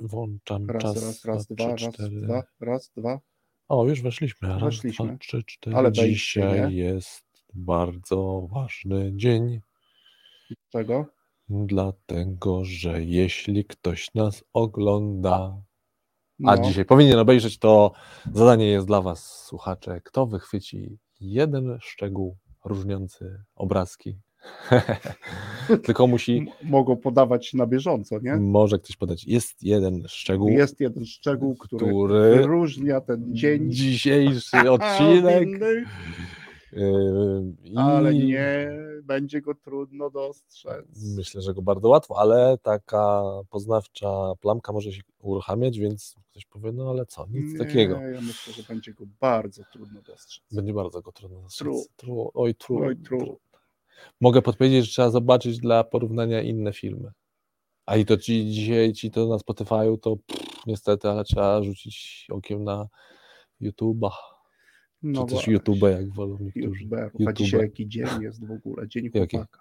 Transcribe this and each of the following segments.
włączam Raz, czas. raz, raz, dwa, raz, dwa, raz, dwa. O, już weszliśmy. Raz, Weszliśmy. dwa, trzy, cztery. Ale wejście, Dzisiaj nie? jest bardzo ważny dzień, Czego? dlatego że jeśli ktoś nas ogląda, No, a dzisiaj powinien obejrzeć, to zadanie jest dla Was, słuchacze. Kto wychwyci jeden szczegół różniący obrazki? Tylko musi, mogą podawać na bieżąco, nie? może ktoś podać. Jest jeden szczegół, Jest jeden szczegół, który, który wyróżnia ten dzień dzisiejszy odcinek. Yy, i ale nie będzie go trudno dostrzec. Myślę, że go bardzo łatwo, ale taka poznawcza plamka może się uruchamiać, więc ktoś powie, no ale co, nic Nie, takiego. Ja myślę, że będzie go bardzo trudno dostrzec. Będzie bardzo go trudno True. dostrzec. True. Oj, true. Oj, true. Mogę podpowiedzieć, że trzeba zobaczyć dla porównania inne filmy. A i to ci dzisiaj, ci to na Spotify'u, to pff, niestety, ale trzeba rzucić okiem na YouTube'a, No czy też właśnie, YouTube, jak wolą niektórzy. YouTuberów. A YouTube. dzisiaj jaki dzień jest w ogóle? Dzień chłopaka.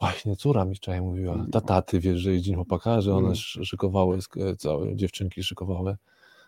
Właśnie, córa mi wczoraj mówiła, No. tata, ty wiesz, że jest Dzień Chłopaka, że one Mm. sz- szykowały, całe dziewczynki szykowały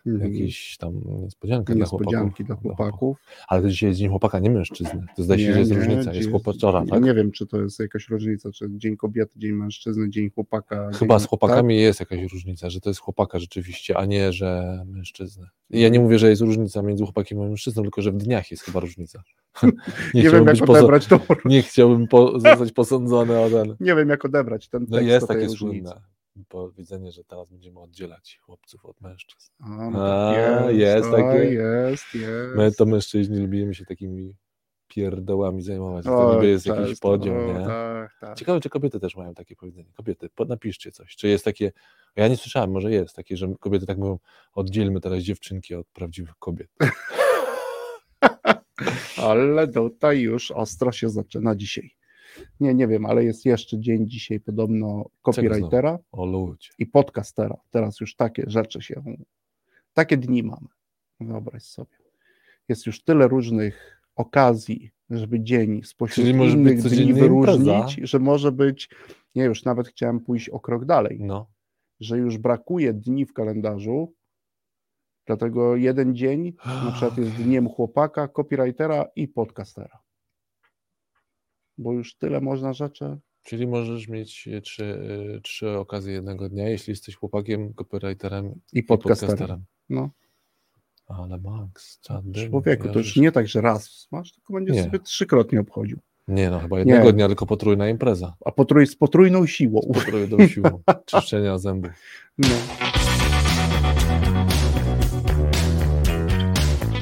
Mhm. jakieś tam niespodziankę dla chłopaków. Niespodzianki dla chłopaków. Ale to dzisiaj jest Dzień Chłopaka, nie mężczyzny. To zdaje się, Nie, że jest nie, różnica, jest chłopaczora, tak? Nie wiem, czy to jest jakaś różnica, czy dzień kobiety, dzień mężczyzny, dzień chłopaka. Chyba dzień, z chłopakami jest jakaś różnica, że to jest chłopaka rzeczywiście, a nie, że mężczyzny. Ja nie mówię, że jest różnica między chłopakiem a mężczyzną, tylko że w dniach jest chyba różnica. Tak? Nie, wiem, jak odebrać to. nie chciałbym po- zostać posądzony o ten. Nie wiem, jak odebrać ten tekst No jest takie słynne powiedzenie, że teraz będziemy oddzielać chłopców od mężczyzn. A, no tak jest, jest takie. Jest, jest. My to mężczyźni lubimy się takimi pierdołami zajmować. Oj, To niby jest jakiś często, podział, o, nie? Tak, tak. Ciekawe, czy kobiety też mają takie powiedzenie. Kobiety, napiszcie coś. Czy jest takie, ja nie słyszałem, może jest takie, że kobiety tak mówią, oddzielmy teraz dziewczynki od prawdziwych kobiet. Ale tutaj już ostro się zaczyna dzisiaj. Nie, nie wiem, ale jest jeszcze dzień dzisiaj podobno copywritera i podcastera. Teraz już takie rzeczy się, takie dni mamy. Wyobraź sobie. Jest już tyle różnych okazji, żeby dzień spośród Czyli może być innych dni codziennie wyróżnić, impreza. że może być, nie już nawet chciałem pójść o krok dalej, No. że już brakuje dni w kalendarzu, dlatego jeden dzień na przykład jest dniem chłopaka, copywritera i podcastera. Bo już tyle można rzeczy. Czyli możesz mieć e, trzy, e, trzy okazje jednego dnia, jeśli jesteś chłopakiem, copywriterem I i podcasterem. podcasterem. No, Ale Max, czady. człowieku, to już nie tak, że raz masz, tylko będziesz Nie. sobie trzykrotnie obchodził. Nie, no chyba jednego Nie. dnia, tylko potrójna impreza. A potrój, z potrójną siłą. Potrójną siłą czyszczenia zębów. No.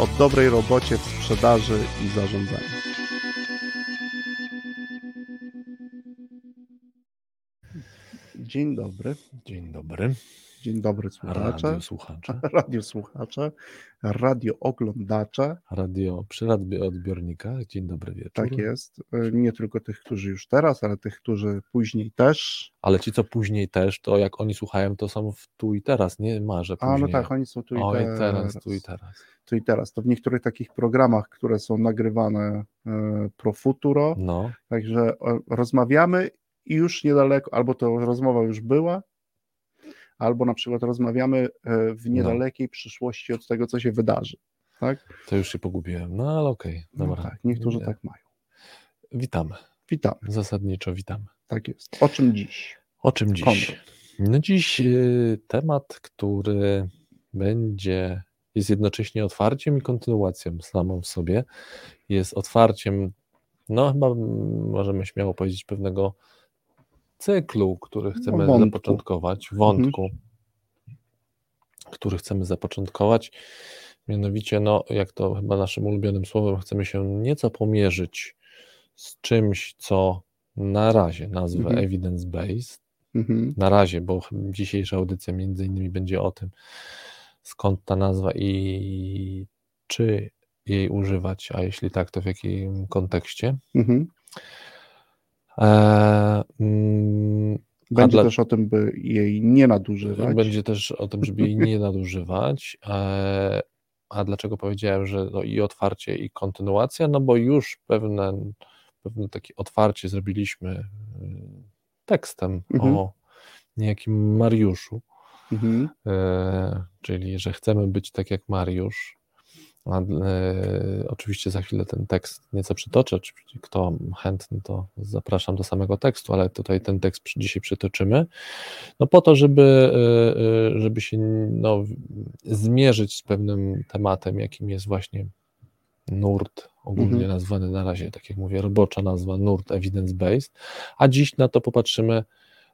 O dobrej robocie w sprzedaży i zarządzaniu. Dzień dobry. Dzień dobry, Dzień dobry słuchacze. radio słuchacze, Radio słuchacze, radio oglądacze. radio przy odbiornikach, dzień dobry wieczór. Tak jest. Y, Nie tylko tych, którzy już teraz, ale tych, którzy później też. Ale ci, co później też, to jak oni słuchają, to są w tu i teraz, nie ma, że później. A no tak, oni są tu i Oj, teraz. teraz, tu i teraz. Tu i teraz. To w niektórych takich programach, które są nagrywane e, pro futuro, No, także e, rozmawiamy i już niedaleko, albo to rozmowa już była, albo na przykład rozmawiamy e, w niedalekiej przyszłości od tego, co się wydarzy. Tak? to już się pogubiłem, no ale okej, No dobra. tak, niektórzy Nie. tak mają. Witamy, Witamy. zasadniczo witamy. Tak jest. O czym dziś? O czym dziś? Konrad. No dziś y, temat, który będzie, jest jednocześnie otwarciem i kontynuacją samą w sobie. Jest otwarciem, no chyba możemy śmiało powiedzieć, pewnego cyklu, który chcemy No, wątku. zapoczątkować, wątku, który chcemy zapoczątkować. Mianowicie, no, jak to chyba naszym ulubionym słowem, chcemy się nieco pomierzyć z czymś, co na razie nazwę Mhm. evidence-based, Mhm. Na razie, bo dzisiejsza audycja między innymi będzie o tym, skąd ta nazwa i czy jej używać, a jeśli tak, to w jakim kontekście. Mhm. E, mm, Będzie dla- też o tym, by jej nie nadużywać. Będzie też o tym, żeby jej nie nadużywać. E, A dlaczego powiedziałem, że no i otwarcie, i kontynuacja? No bo już pewne, pewne takie otwarcie zrobiliśmy y, tekstem Mhm. o niejakim Mariuszu, Mhm. e, czyli że chcemy być tak jak Mariusz. A, e, oczywiście za chwilę ten tekst nieco przytoczę. Oczywiście Kto chętny, to zapraszam do samego tekstu, ale tutaj ten tekst dzisiaj przytoczymy. No po to, żeby, e, e, żeby się no, zmierzyć z pewnym tematem, jakim jest właśnie nurt, ogólnie Mhm. nazwany na razie, tak jak mówię, robocza nazwa nurt evidence-based, a dziś na to popatrzymy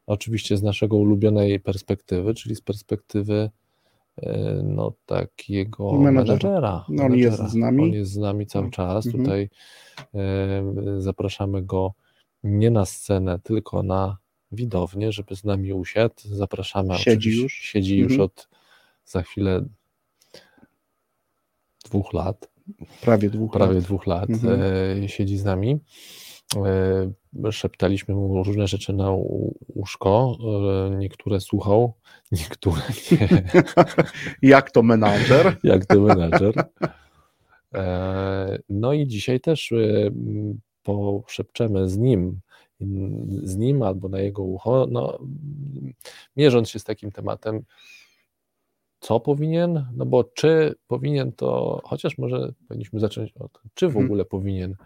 oczywiście z naszego ulubionej perspektywy, czyli z perspektywy no takiego Menadżera. menedżera. No, on jest z nami. On jest z nami cały czas. Mhm. Tutaj e, zapraszamy go nie na scenę, tylko na widownię, żeby z nami usiadł. Zapraszamy. Siedzi już. Siedzi już Mhm. od za chwilę dwóch lat Prawie dwóch prawie lat. dwóch lat Mhm. e, siedzi z nami. E, szeptaliśmy mu różne rzeczy na uszko. E, niektóre słuchał, niektóre nie, Jak to menadżer? jak to menadżer. E, no i dzisiaj też poszepczemy z nim, z nim albo na jego ucho, no, mierząc się z takim tematem, co powinien, no bo czy powinien to, chociaż może powinniśmy zacząć od, czy w Mhm. ogóle powinien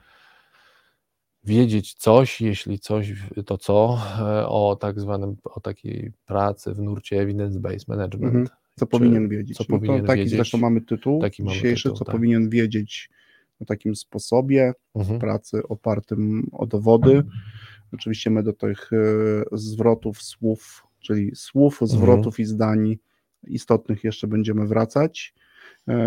wiedzieć coś, jeśli coś, to co, e, o tak zwanym, o takiej pracy w nurcie evidence-based management. Mhm. Co Czy- powinien wiedzieć? co no powinien to taki wiedzieć? zresztą mamy tytuł Taki mamy dzisiejszy, tytuł, co tak. powinien wiedzieć o takim sposobie Mhm. pracy opartym o dowody. Oczywiście my do tych e, zwrotów słów, czyli słów, Mhm. zwrotów i zdań istotnych jeszcze będziemy wracać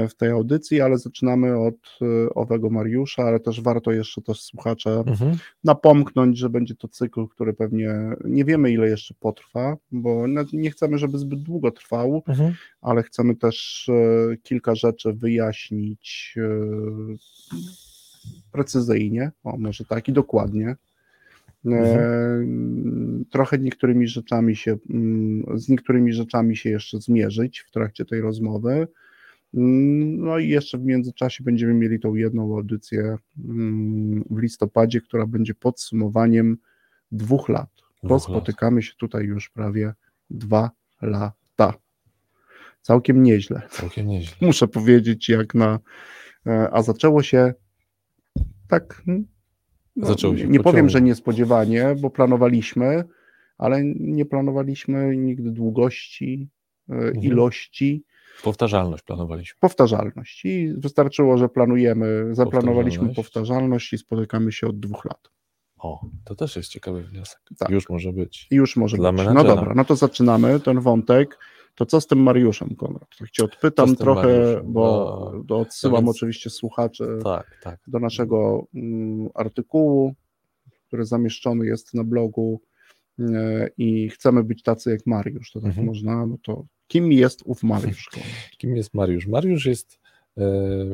w tej audycji, ale zaczynamy od e, owego Mariusza, ale też warto jeszcze też słuchacze Mhm. napomknąć, że będzie to cykl, który pewnie nie wiemy ile jeszcze potrwa, bo nie chcemy, żeby zbyt długo trwał, Mhm. ale chcemy też e, kilka rzeczy wyjaśnić e, precyzyjnie, o może tak i dokładnie. E, Trochę niektórymi rzeczami się, mm, z niektórymi rzeczami się jeszcze zmierzyć w trakcie tej rozmowy. No i jeszcze w międzyczasie będziemy mieli tą jedną audycję mm, w listopadzie, która będzie podsumowaniem dwóch lat, bo lat. spotykamy się tutaj już prawie dwa lata. Całkiem nieźle, Całkiem nieźle. muszę powiedzieć, jak na. e, A zaczęło się tak. mm, no, Zaczęło się nie powiem, że niespodziewanie, bo planowaliśmy, ale nie planowaliśmy nigdy długości, e, Mhm. ilości, Powtarzalność planowaliśmy. powtarzalność. I wystarczyło, że planujemy, zaplanowaliśmy Powtarzalność. powtarzalność i spotykamy się od dwóch lat. O, to też jest ciekawy wniosek. Tak. Już może być. Już może Dla być. No menadżera. dobra, no to zaczynamy ten wątek. To co z tym Mariuszem, Konrad? Tak cię odpytam trochę, Mariuszem? bo No, odsyłam no więc- oczywiście słuchaczy Tak, tak. do naszego mm, artykułu, który zamieszczony jest na blogu e, i chcemy być tacy jak Mariusz, to tak Mhm. można, no to kim jest ów Mariusz? Kim jest Mariusz? Mariusz jest, e,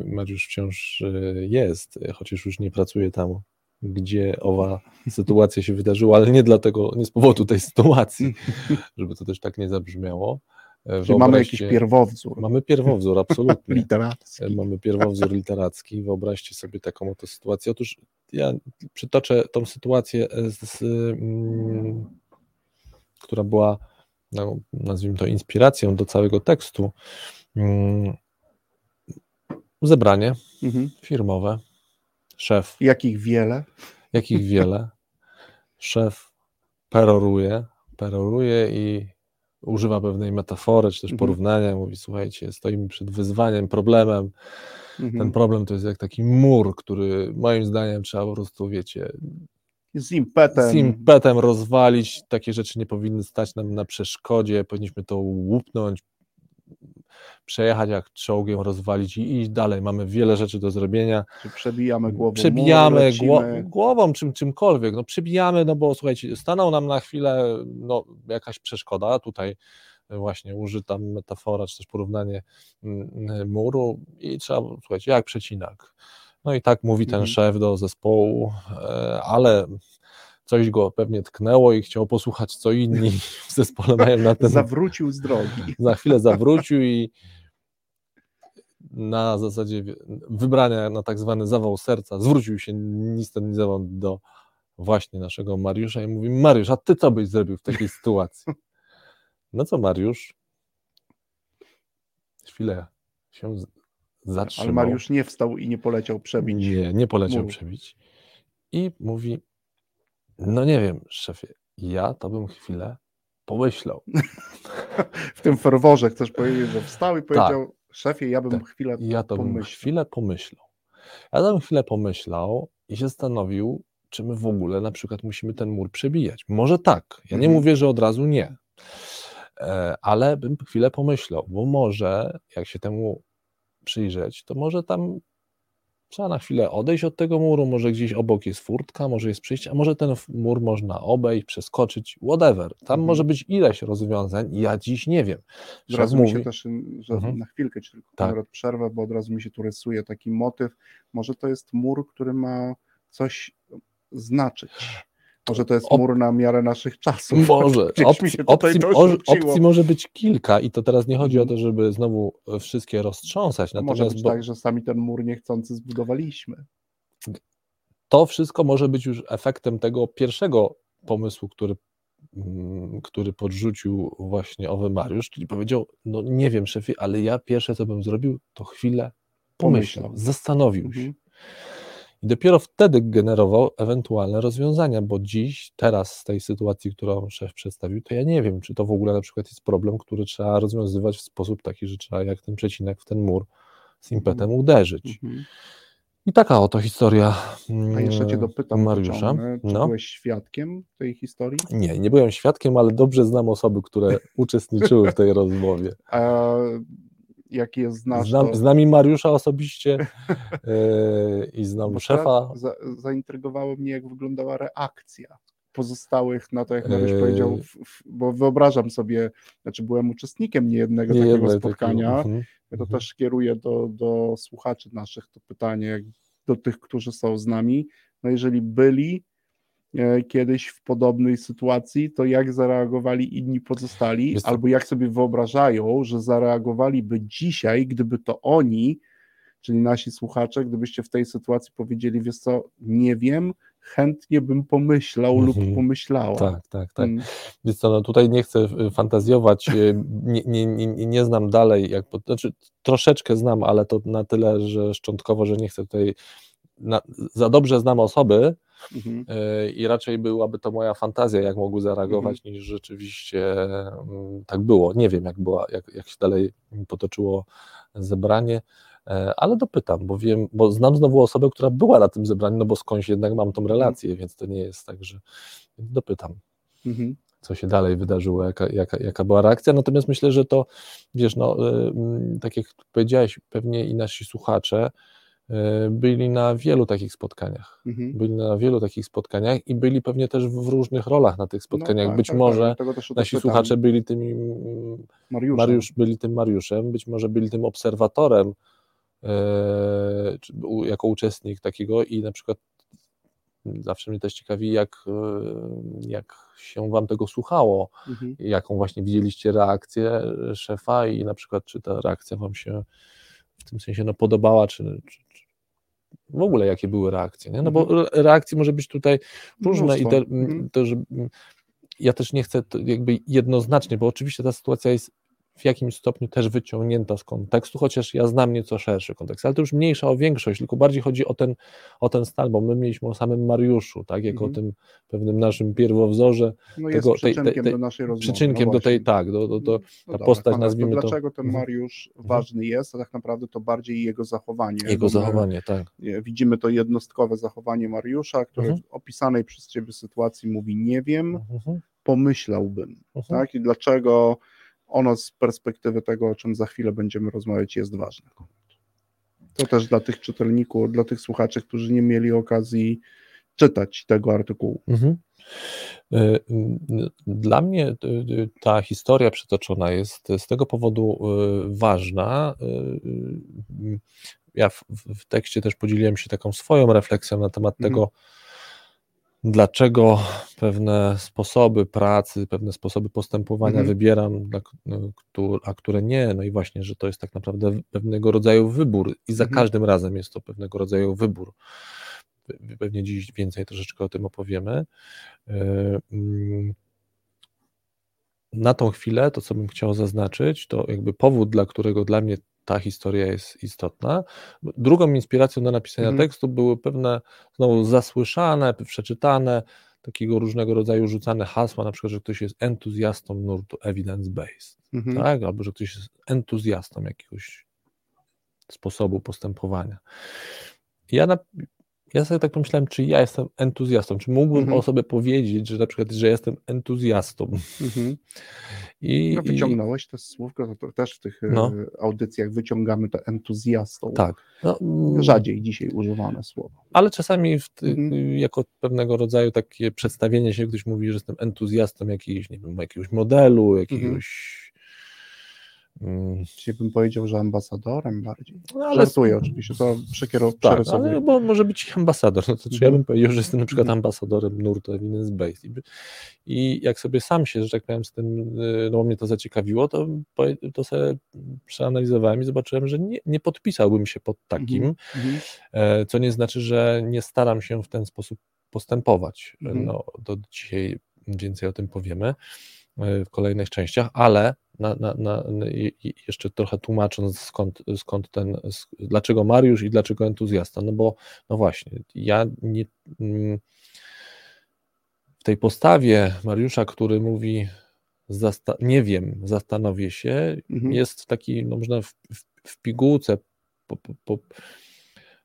Mariusz wciąż e, jest, chociaż już nie pracuje tam, gdzie owa sytuacja się wydarzyła, ale nie dlatego, nie z powodu tej sytuacji, żeby to też tak nie zabrzmiało. E, Czyli mamy wyobraźcie- jakiś pierwowzór Mamy pierwowzór, absolutnie. literacki. Mamy pierwowzór literacki. Wyobraźcie sobie taką oto sytuację. Otóż ja przytoczę tą sytuację, z, z, mm, która była, no, nazwijmy to, inspiracją do całego tekstu. Mm, Zebranie Mhm. firmowe, szef, Jakich wiele? jakich wiele, szef peroruje, peroruje i używa pewnej metafory, czy też Mhm. porównania, mówi, słuchajcie, stoimy przed wyzwaniem, problemem, Mhm. ten problem to jest jak taki mur, który moim zdaniem trzeba po prostu, wiecie, Z impetem. z impetem rozwalić. Takie rzeczy nie powinny stać nam na przeszkodzie, powinniśmy to łupnąć, przejechać jak czołgiem, rozwalić i iść dalej. Mamy wiele rzeczy do zrobienia. Czy przebijamy głową? Przebijamy gło głową, czym, czymkolwiek. No przebijamy, no bo słuchajcie, stanął nam na chwilę no, jakaś przeszkoda, tutaj właśnie użyta metafora, czy też porównanie mm, muru i trzeba, słuchajcie, jak przecinak. No i tak mówi ten mhm. szef do zespołu, e, ale coś go pewnie tknęło i chciał posłuchać, co inni w zespole mają na ten... Zawrócił z drogi. Za chwilę zawrócił i na zasadzie wybrania na tak zwany zawał serca zwrócił się ten zawał do właśnie naszego Mariusza i mówi, Mariusz, a ty co byś zrobił w takiej sytuacji? No co Mariusz? Chwilę się zatrzymał. Ale Mariusz nie wstał i nie poleciał przebić. Nie, nie poleciał Mów. przebić. I mówi, no nie wiem, szefie, ja to bym chwilę pomyślał. w tym ferworze chcesz powiedzieć, że wstał i powiedział, tak, szefie, ja bym tak, chwilę ja to pomyślał. bym chwilę pomyślał. Ja to bym chwilę pomyślał i się zastanowił, czy my w ogóle na przykład musimy ten mur przebijać. Może tak. Ja nie mhm. mówię, że od razu nie. E, ale bym chwilę pomyślał, bo może jak się temu przyjrzeć, to może tam trzeba na chwilę odejść od tego muru, może gdzieś obok jest furtka, może jest przejście, a może ten mur można obejść, przeskoczyć, whatever. Tam mhm. może być ileś rozwiązań, ja dziś nie wiem. Od razu mówi... mi się też, że mhm. na chwilkę ci tylko tak. przerwę, bo od razu mi się tu rysuje taki motyw, może to jest mur, który ma coś znaczyć. Może to jest mur na miarę naszych czasów. Może. Opcji, opcji, opcji, może być kilka i to teraz nie chodzi o to, żeby znowu wszystkie roztrząsać. Natomiast może być bo... tak, że sami ten mur niechcący zbudowaliśmy. To wszystko może być już efektem tego pierwszego pomysłu, który, mm, który podrzucił właśnie owy Mariusz, czyli powiedział, no nie wiem szefie, ale ja pierwsze co bym zrobił, to chwilę pomyślał, pomyślał. zastanowił się. Mhm. I dopiero wtedy generował ewentualne rozwiązania, bo dziś, teraz z tej sytuacji, którą szef przedstawił, to ja nie wiem, czy to w ogóle na przykład jest problem, który trzeba rozwiązywać w sposób taki, że trzeba jak ten przecinek w ten mur z impetem uderzyć. Mhm. I taka oto historia A jeszcze Cię dopytam, Mariusza. Czy no. byłeś świadkiem tej historii? Nie, nie byłem świadkiem, ale dobrze znam osoby, które uczestniczyły w tej rozmowie. Jaki jest znasz. Znam, to... Znam Mariusza osobiście yy, i znam Bo szefa. Za, zaintrygowało mnie, jak wyglądała reakcja pozostałych na to, jak Mariusz yy... powiedział, w, w, bo wyobrażam sobie, znaczy byłem uczestnikiem niejednego nie takiego spotkania, takiego. Mhm, ja to mhm. też kieruję do, do słuchaczy naszych to pytanie, do tych, którzy są z nami, no jeżeli byli, kiedyś w podobnej sytuacji, to jak zareagowali inni pozostali, albo jak sobie wyobrażają, że zareagowaliby dzisiaj, gdyby to oni, czyli nasi słuchacze, gdybyście w tej sytuacji powiedzieli, wiesz co, nie wiem, chętnie bym pomyślał -hmm. lub mhm. pomyślała. Tak, tak, tak. Mm. Więc co, no tutaj nie chcę y, fantazjować, y, nie, nie, nie, nie znam dalej, jak, znaczy troszeczkę znam, ale to na tyle, że szczątkowo, że nie chcę tutaj, na, za dobrze znam osoby, Mhm. E, I raczej byłaby to moja fantazja, jak mogły zareagować, mhm. niż rzeczywiście mm, tak było. Nie wiem, jak, była, jak, jak się dalej potoczyło zebranie, e, ale dopytam, bo wiem, bo znam znowu osobę, która była na tym zebraniu, no bo skądś jednak mam tą relację, więc to nie jest tak, że dopytam. Mhm co się dalej wydarzyło, jaka, jaka, jaka była reakcja. Natomiast myślę, że to, wiesz, no, e, tak jak powiedziałeś, pewnie i nasi słuchacze, byli na wielu takich spotkaniach. Mhm. Byli na wielu takich spotkaniach i byli pewnie też w różnych rolach na tych spotkaniach. No, tak, być tak, może tak, nasi słuchacze byli tym Mariuszem. Mariusz byli tym Mariuszem, być może byli tym obserwatorem e, jako uczestnik takiego i na przykład zawsze mnie też ciekawi, jak, e, jak się wam tego słuchało, mhm. jaką właśnie widzieliście reakcję szefa i na przykład czy ta reakcja wam się w tym sensie no, podobała, czy, czy, w ogóle jakie były reakcje, nie? no bo mhm. reakcji może być tutaj różne i te, mhm. to, że ja też nie chcę jakby jednoznacznie, bo oczywiście ta sytuacja jest w jakimś stopniu też wyciągnięta z kontekstu, chociaż ja znam nieco szerszy kontekst, ale to już mniejsza o większość, tylko bardziej chodzi o ten, o ten stan, bo my mieliśmy o samym Mariuszu, tak, jako mm. o tym pewnym naszym pierwowzorze. No tego, jest przyczynkiem tej, tej, do naszej rozmowy. Przyczynkiem no do tej, tak, do, do, do, no ta postać, nazwijmy to. Dlaczego ten mhm. Mariusz mm. ważny jest, a tak naprawdę to bardziej jego zachowanie. Jego zachowanie, tak. Widzimy to jednostkowe zachowanie Mariusza, które mm. w opisanej przez Ciebie sytuacji mówi nie wiem, mhm. pomyślałbym, tak, i dlaczego ono z perspektywy tego, o czym za chwilę będziemy rozmawiać, jest ważne. To też dla tych czytelników, dla tych słuchaczy, którzy nie mieli okazji czytać tego artykułu. Mhm. E, dla mnie e, ta historia przytoczona jest z tego powodu e, ważna. Ja w, w tekście też podzieliłem się taką swoją refleksją na temat mhm. tego, dlaczego pewne sposoby pracy, pewne sposoby postępowania mhm. wybieram, a które nie. No i właśnie, że to jest tak naprawdę pewnego rodzaju wybór i za mhm. każdym razem jest to pewnego rodzaju wybór. Pewnie dziś więcej troszeczkę o tym opowiemy. E, mm, na tą chwilę to, co bym chciał zaznaczyć, to jakby powód, dla którego dla mnie ta historia jest istotna. Drugą inspiracją do napisania mm. tekstu były pewne znowu zasłyszane, przeczytane, takiego różnego rodzaju rzucane hasła, na przykład, że ktoś jest entuzjastą nurtu evidence-based, -hmm. tak? albo że ktoś jest entuzjastą jakiegoś sposobu postępowania. Ja ja sobie tak pomyślałem, czy ja jestem entuzjastą, czy mógłbym mhm. o sobie powiedzieć, że na przykład, że jestem entuzjastą. Mhm. I, no, wyciągnąłeś to słówko, to, to też w tych e, no. audycjach wyciągamy to entuzjastą. Tak. No, mm. Rzadziej dzisiaj używane słowo. Ale czasami mhm. jako pewnego rodzaju takie przedstawienie się, ktoś mówi, że jestem entuzjastą jakiegoś, nie wiem, jakiegoś modelu, jakiegoś Hmm. Dzisiaj bym powiedział, że ambasadorem bardziej. No, ale Żartuję oczywiście, to przekierow, tak, ale bo może być ambasador. No to czy ja mhm. bym powiedział, że jestem na przykład mhm. ambasadorem nurtu Evidence Based. I, I jak sobie sam się, że tak powiem, z tym, y, no mnie to zaciekawiło, to, to sobie przeanalizowałem i zobaczyłem, że nie, nie podpisałbym się pod takim, mhm. E, co nie znaczy, że nie staram się w ten sposób postępować. No, to dzisiaj więcej o tym powiemy w kolejnych częściach, ale na, na, na, jeszcze trochę tłumacząc skąd, skąd ten, dlaczego Mariusz i dlaczego entuzjasta, no bo no właśnie, ja nie, mm, w tej postawie Mariusza, który mówi nie wiem, zastanowię się, mhm. jest taki, no można w, w, w pigułce po, po, po,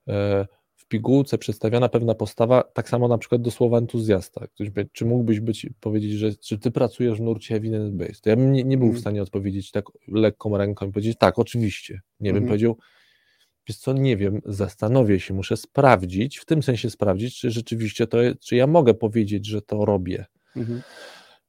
e, w pigułce przedstawiona pewna postawa, tak samo na przykład do słowa entuzjasta. Ktoś by, czy mógłbyś być, powiedzieć, że czy ty pracujesz w nurcie evidence-based? To ja bym nie, nie był w mhm. stanie odpowiedzieć tak lekką ręką i powiedzieć, tak, oczywiście. Nie bym mhm. powiedział, wiesz co, nie wiem, zastanowię się, muszę sprawdzić, w tym sensie sprawdzić, czy rzeczywiście to, czy ja mogę powiedzieć, że to robię. Mhm.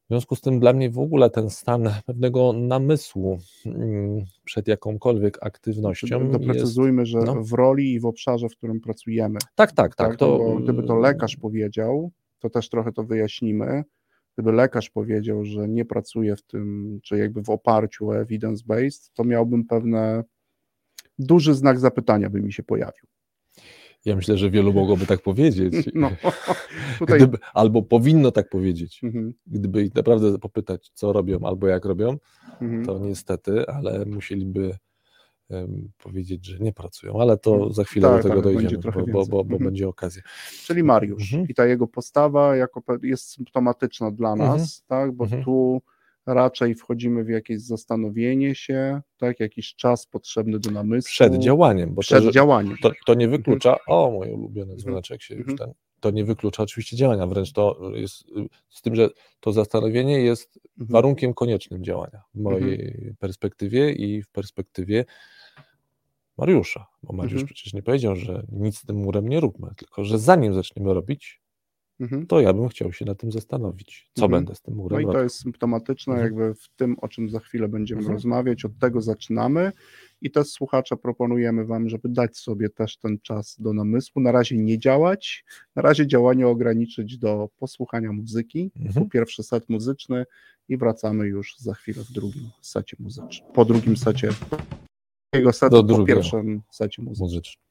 W związku z tym dla mnie w ogóle ten stan pewnego namysłu mm, przed jakąkolwiek aktywnością. Doprecyzujmy, jest, że no. w roli i w obszarze, w którym pracujemy. Tak, tak, tak. tak to... gdyby to lekarz powiedział, to też trochę to wyjaśnimy. Gdyby lekarz powiedział, że nie pracuje w tym, czy jakby w oparciu o evidence-based, to miałbym pewne duży znak zapytania by mi się pojawił. Ja myślę, że wielu mogłoby tak powiedzieć. No, tutaj... Gdyby, albo powinno tak powiedzieć. Mhm. Gdyby ich naprawdę popytać, co robią albo jak robią, mhm. to niestety, ale musieliby um, powiedzieć, że nie pracują. Ale to mhm. za chwilę tak, do tego tak, dojdziemy, bo, bo, bo, bo, będzie okazja. Czyli Mariusz mhm. i ta jego postawa jako, jest symptomatyczna dla mhm. nas, tak? bo tu raczej wchodzimy w jakieś zastanowienie się, tak, jakiś czas potrzebny do namysłu. Przed działaniem. Bo przed to, działaniem. To, to nie wyklucza, mhm. o mój ulubiony mhm. dzwoneczek się już ten, to nie wyklucza oczywiście działania, wręcz to jest, z tym, że to zastanowienie jest mhm. warunkiem koniecznym działania w mojej perspektywie i w perspektywie Mariusza, bo Mariusz przecież nie powiedział, że nic z tym murem nie róbmy, tylko że zanim zaczniemy robić, mhm. to ja bym chciał się na tym zastanowić, co mhm. będę z tym murem No i to jest symptomatyczne mhm. jakby w tym, o czym za chwilę będziemy mhm. rozmawiać, od tego zaczynamy i też słuchacza proponujemy Wam, żeby dać sobie też ten czas do namysłu, na razie nie działać, na razie działanie ograniczyć do posłuchania muzyki, mhm. pierwszy set muzyczny i wracamy już za chwilę w drugim secie muzycznym, po drugim secie jego setu, do po pierwszym secie muzycznym. Set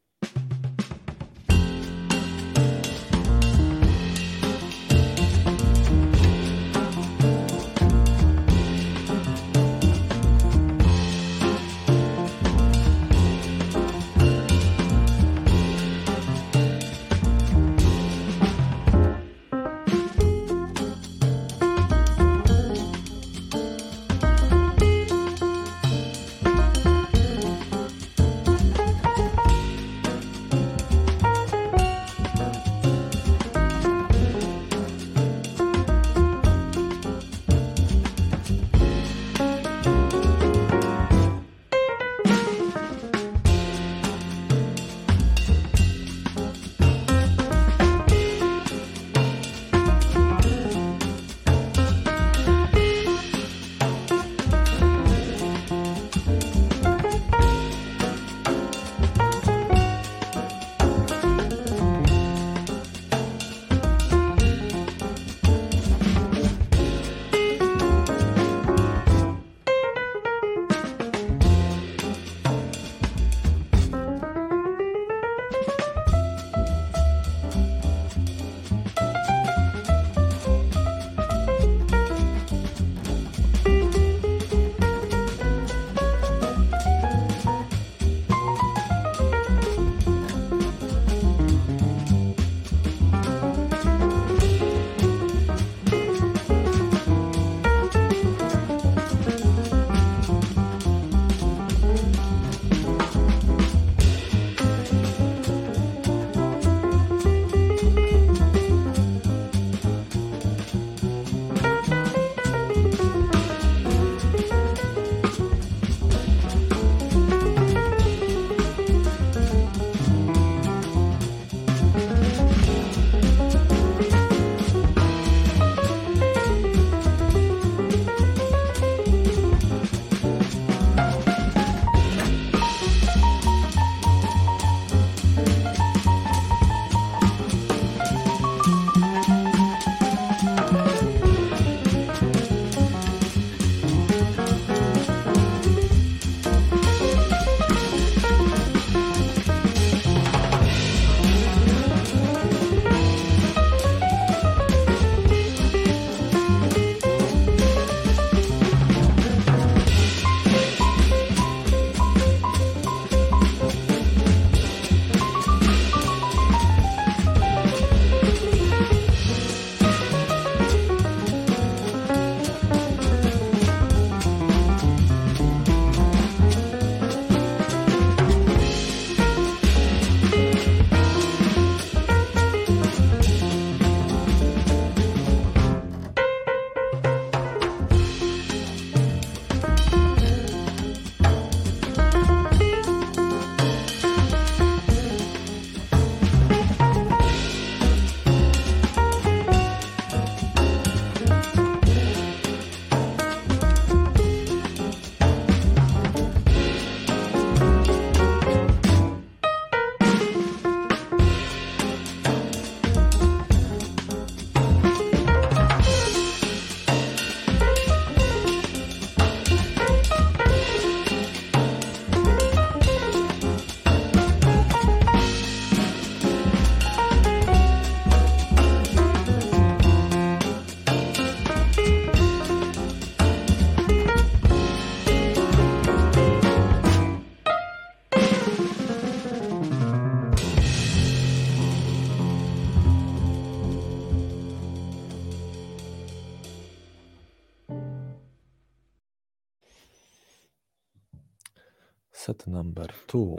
two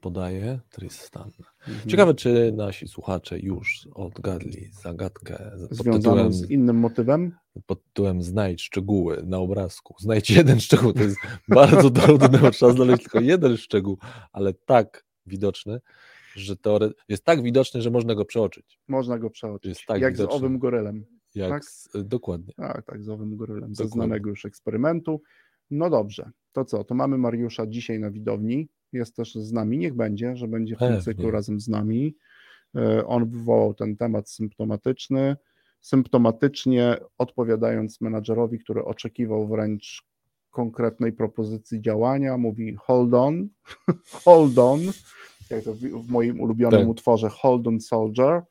podaje Tristan. Mhm. Ciekawe, czy nasi słuchacze już odgadli zagadkę Związaną tytułem, z innym motywem? pod tytułem Znajdź szczegóły na obrazku. Znajdź jeden szczegół. To jest bardzo trudne, bo trzeba znaleźć tylko jeden szczegół, ale tak widoczny, że teore... jest tak widoczny, że można go przeoczyć. Można go przeoczyć. Jest tak Jak widoczny. z owym gorylem. Jak Tak? z... Dokładnie. Tak, tak, z owym gorylem, ze znanego już eksperymentu. No dobrze, to co? To mamy Mariusza dzisiaj na widowni. Jest też z nami, niech będzie, że będzie w tym cyklu razem z nami. E, On wywołał ten temat symptomatyczny. Symptomatycznie odpowiadając menadżerowi, który oczekiwał wręcz konkretnej propozycji działania, mówi hold on, hold on, jak to w, w moim ulubionym Tak. utworze Hold on Soldier,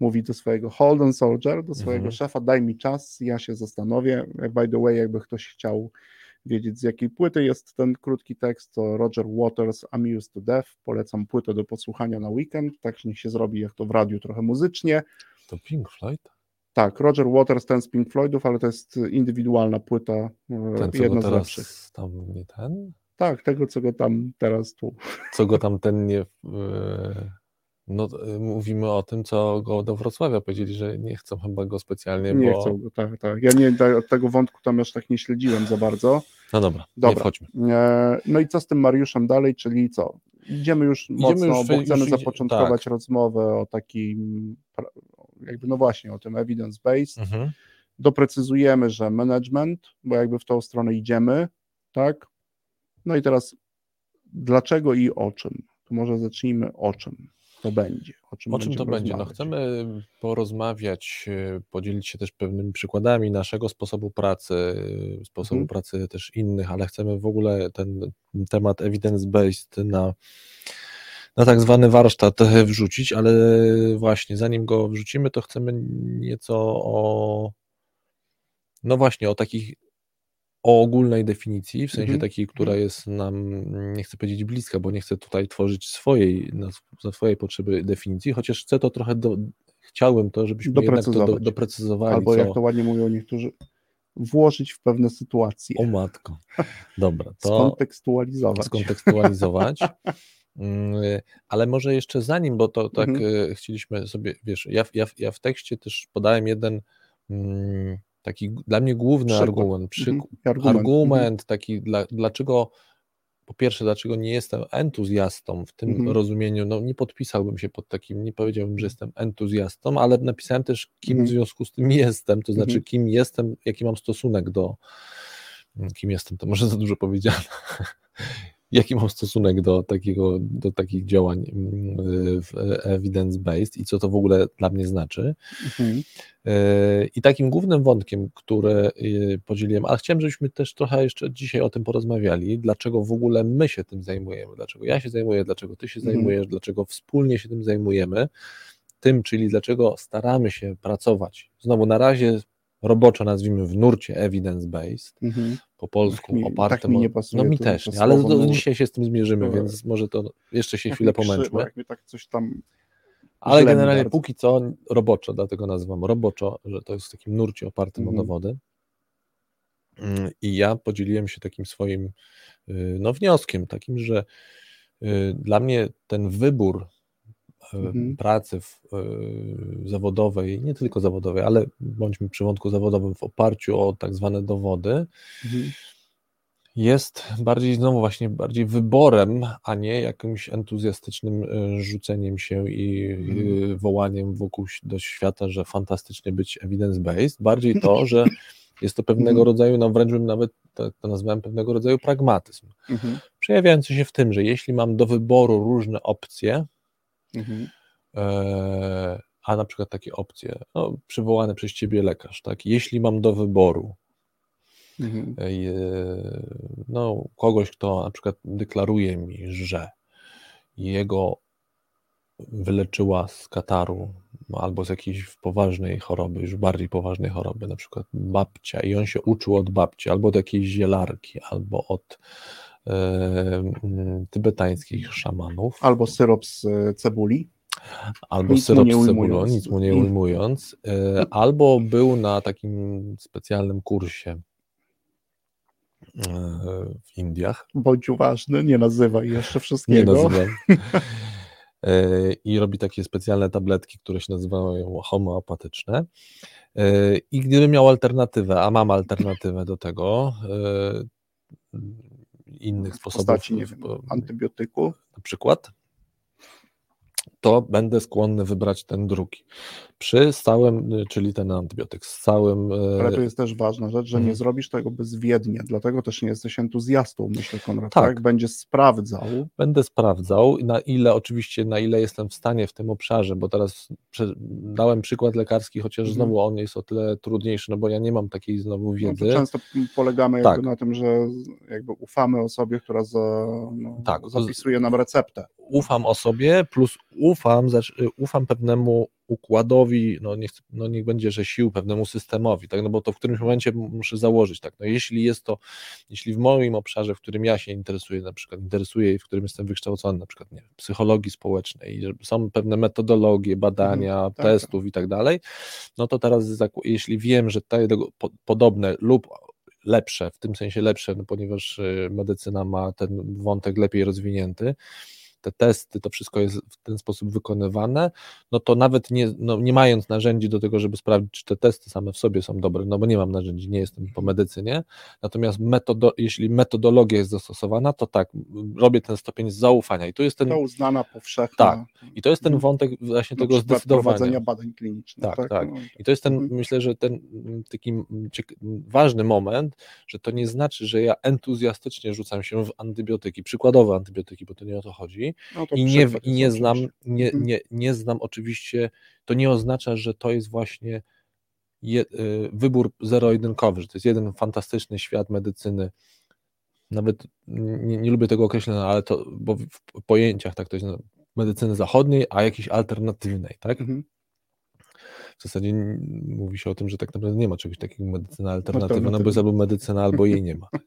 mówi do swojego hold on soldier, do swojego Mhm. szefa, daj mi czas, ja się zastanowię. By the way, jakby ktoś chciał wiedzieć z jakiej płyty jest ten krótki tekst, to Roger Waters, I'm Used to Death, polecam płytę do posłuchania na weekend, tak niech się zrobi jak to w radiu trochę muzycznie. To Pink Floyd? Tak, Roger Waters ten z Pink Floydów, ale to jest indywidualna płyta, e, Ten, jedna z lepszych. tam nie ten? Tak, tego co go tam teraz tu. Co go tam ten nie... e, No, e, mówimy o tym, co go do Wrocławia powiedzieli, że nie chcą chyba go specjalnie, Nie bo... chcą tak, tak. Ja nie, tego wątku tam już tak nie śledziłem za bardzo. No dobra, Dobra. No i co z tym Mariuszem dalej, czyli co? Idziemy już mocno, już, bo już chcemy idzie- zapoczątkować rozmowę o takim, jakby no właśnie, o tym evidence-based. Mhm. Doprecyzujemy, że management, bo jakby w tą stronę idziemy, tak? No i teraz dlaczego i o czym? To może zacznijmy o czym to będzie. O czym, O czym to będzie? No chcemy porozmawiać, e, podzielić się też pewnymi przykładami naszego sposobu pracy, e, sposobu Mhm. pracy też innych, ale chcemy w ogóle ten temat evidence-based na, na tak zwany warsztat wrzucić, ale właśnie zanim go wrzucimy, to chcemy nieco o no właśnie o takich o ogólnej definicji, w sensie Mhm. takiej, która jest nam, nie chcę powiedzieć bliska, bo nie chcę tutaj tworzyć swojej, na, na swojej potrzeby definicji, chociaż chcę to trochę, do, chciałbym to, żebyśmy jednak to do, doprecyzowali, Albo co, jak to ładnie mówią niektórzy, włożyć w pewne sytuacje, o matko, dobra, to skontekstualizować. skontekstualizować, Mm, ale może jeszcze zanim, bo to tak Mhm. e, chcieliśmy sobie, wiesz, ja, w- ja, ja w tekście też podałem jeden mm, taki dla mnie główny Przykład. argument, Mhm. Argument. argument taki, dla, dlaczego po pierwsze, dlaczego nie jestem entuzjastą w tym Mhm. rozumieniu, no nie podpisałbym się pod takim, nie powiedziałbym, że jestem entuzjastą, ale napisałem też, kim Mhm. w związku z tym jestem, to znaczy, Mhm. kim jestem, jaki mam stosunek do, kim jestem, to może za dużo powiedziane, jaki mam stosunek do takiego, do takich działań mm, w evidence-based i co to w ogóle dla mnie znaczy. Mhm. Yy, I takim głównym wątkiem, który yy, podzieliłem, ale chciałem, żebyśmy też trochę jeszcze dzisiaj o tym porozmawiali, dlaczego w ogóle my się tym zajmujemy, dlaczego ja się zajmuję, dlaczego ty się Mhm. zajmujesz, dlaczego wspólnie się tym zajmujemy, tym, czyli dlaczego staramy się pracować, znowu na razie roboczo nazwijmy w nurcie evidence-based, Mhm. po polsku Tak mi- oparte tak mi nie o- pasuje No mi też, nie, ale do, dzisiaj się z tym zmierzymy, więc może to jeszcze się chwilę krzywo, pomęczmy. Tak coś tam Ale generalnie bardzo. póki co roboczo, dlatego nazywam roboczo, że to jest w takim nurcie opartym Mhm. o dowody. Mm, I ja podzieliłem się takim swoim y, no, wnioskiem, takim, że y, dla mnie ten wybór Mhm. pracy w, zawodowej, nie tylko zawodowej, ale bądźmy przy wątku zawodowym w oparciu o tak zwane dowody, Mhm. jest bardziej znowu właśnie bardziej wyborem, a nie jakimś entuzjastycznym y, rzuceniem się i y, wołaniem wokół do świata, że fantastycznie być evidence-based. Bardziej to, że jest to pewnego Mhm. rodzaju, no wręcz bym nawet to, to nazwałem pewnego rodzaju pragmatyzm. Mhm. Przejawiający się w tym, że jeśli mam do wyboru różne opcje, Mhm. e, a na przykład takie opcje, no, przywołane przez ciebie lekarz, tak? Jeśli mam do wyboru Mhm. e, no, kogoś, kto na przykład deklaruje mi, że jego wyleczyła z kataru albo z jakiejś poważnej choroby, już bardziej poważnej choroby, na przykład babcia i on się uczył od babci, albo od jakiejś zielarki, albo od tybetańskich szamanów, Albo syrop z e, cebuli. albo Nic syrop z cebulą, nic mu nie ujmując, e, albo był na takim specjalnym kursie w Indiach. Bądź uważny, nie nazywaj jeszcze wszystkiego. Nie nazywam. I robi takie specjalne tabletki, które się nazywają homeopatyczne. I gdybym miał alternatywę, a mam alternatywę do tego, innych w sposobów. postaci, nie wiem, antybiotyku. Na przykład, to będę skłonny wybrać ten drugi. Przy stałym, czyli ten antybiotyk, z całym. Ale tu jest też ważna rzecz, że nie mhm. zrobisz tego bezwiednie, dlatego też nie jesteś entuzjastą, myślę, Konrad. Tak. tak? Będziesz sprawdzał. Będę sprawdzał, na ile oczywiście, na ile jestem w stanie w tym obszarze, bo teraz dałem przykład lekarski, chociaż mhm. znowu on jest o tyle trudniejszy, no bo ja nie mam takiej znowu wiedzy. No często polegamy tak. na tym, że jakby ufamy osobie, która za, no, tak. zapisuje nam receptę. Ufam osobie, plus ufam, ufam pewnemu układowi, no niech, no niech będzie, że sił pewnemu systemowi, tak, no bo to w którymś momencie muszę założyć, tak, no jeśli jest to, jeśli w moim obszarze, w którym ja się interesuję, na przykład interesuję i w którym jestem wykształcony, na przykład nie, psychologii społecznej, są pewne metodologie, badania, mhm, tak, testów i tak dalej, no to teraz jeśli wiem, że te podobne lub lepsze, w tym sensie lepsze, no ponieważ y, medycyna ma ten wątek lepiej rozwinięty, te testy, to wszystko jest w ten sposób wykonywane, no to nawet nie, no nie mając narzędzi do tego, żeby sprawdzić, czy te testy same w sobie są dobre, no bo nie mam narzędzi, nie jestem po medycynie, natomiast metodo, jeśli metodologia jest zastosowana, to tak, robię ten stopień zaufania i to jest ten... To uznana powszechna. Tak, i to jest ten mhm. wątek właśnie tego zdecydowania. prowadzenia badań klinicznych. Tak, tak. tak. No, I to jest ten, mhm. myślę, że ten taki ważny moment, że to nie znaczy, że ja entuzjastycznie rzucam się w antybiotyki, przykładowe antybiotyki, bo to nie o to chodzi, no I, nie, i nie znam, nie, mhm. nie, nie znam oczywiście, to nie oznacza, że to jest właśnie je, y, wybór zero-jedynkowy, że to jest jeden fantastyczny świat medycyny. Nawet nie, nie lubię tego określenia, ale to, bo w pojęciach tak to jest medycyny zachodniej, a jakiejś alternatywnej, tak? Mhm w zasadzie mówi się o tym, że tak naprawdę nie ma czegoś takiego medycyna alternatywna, no bo jest albo medycyna, albo jej nie ma.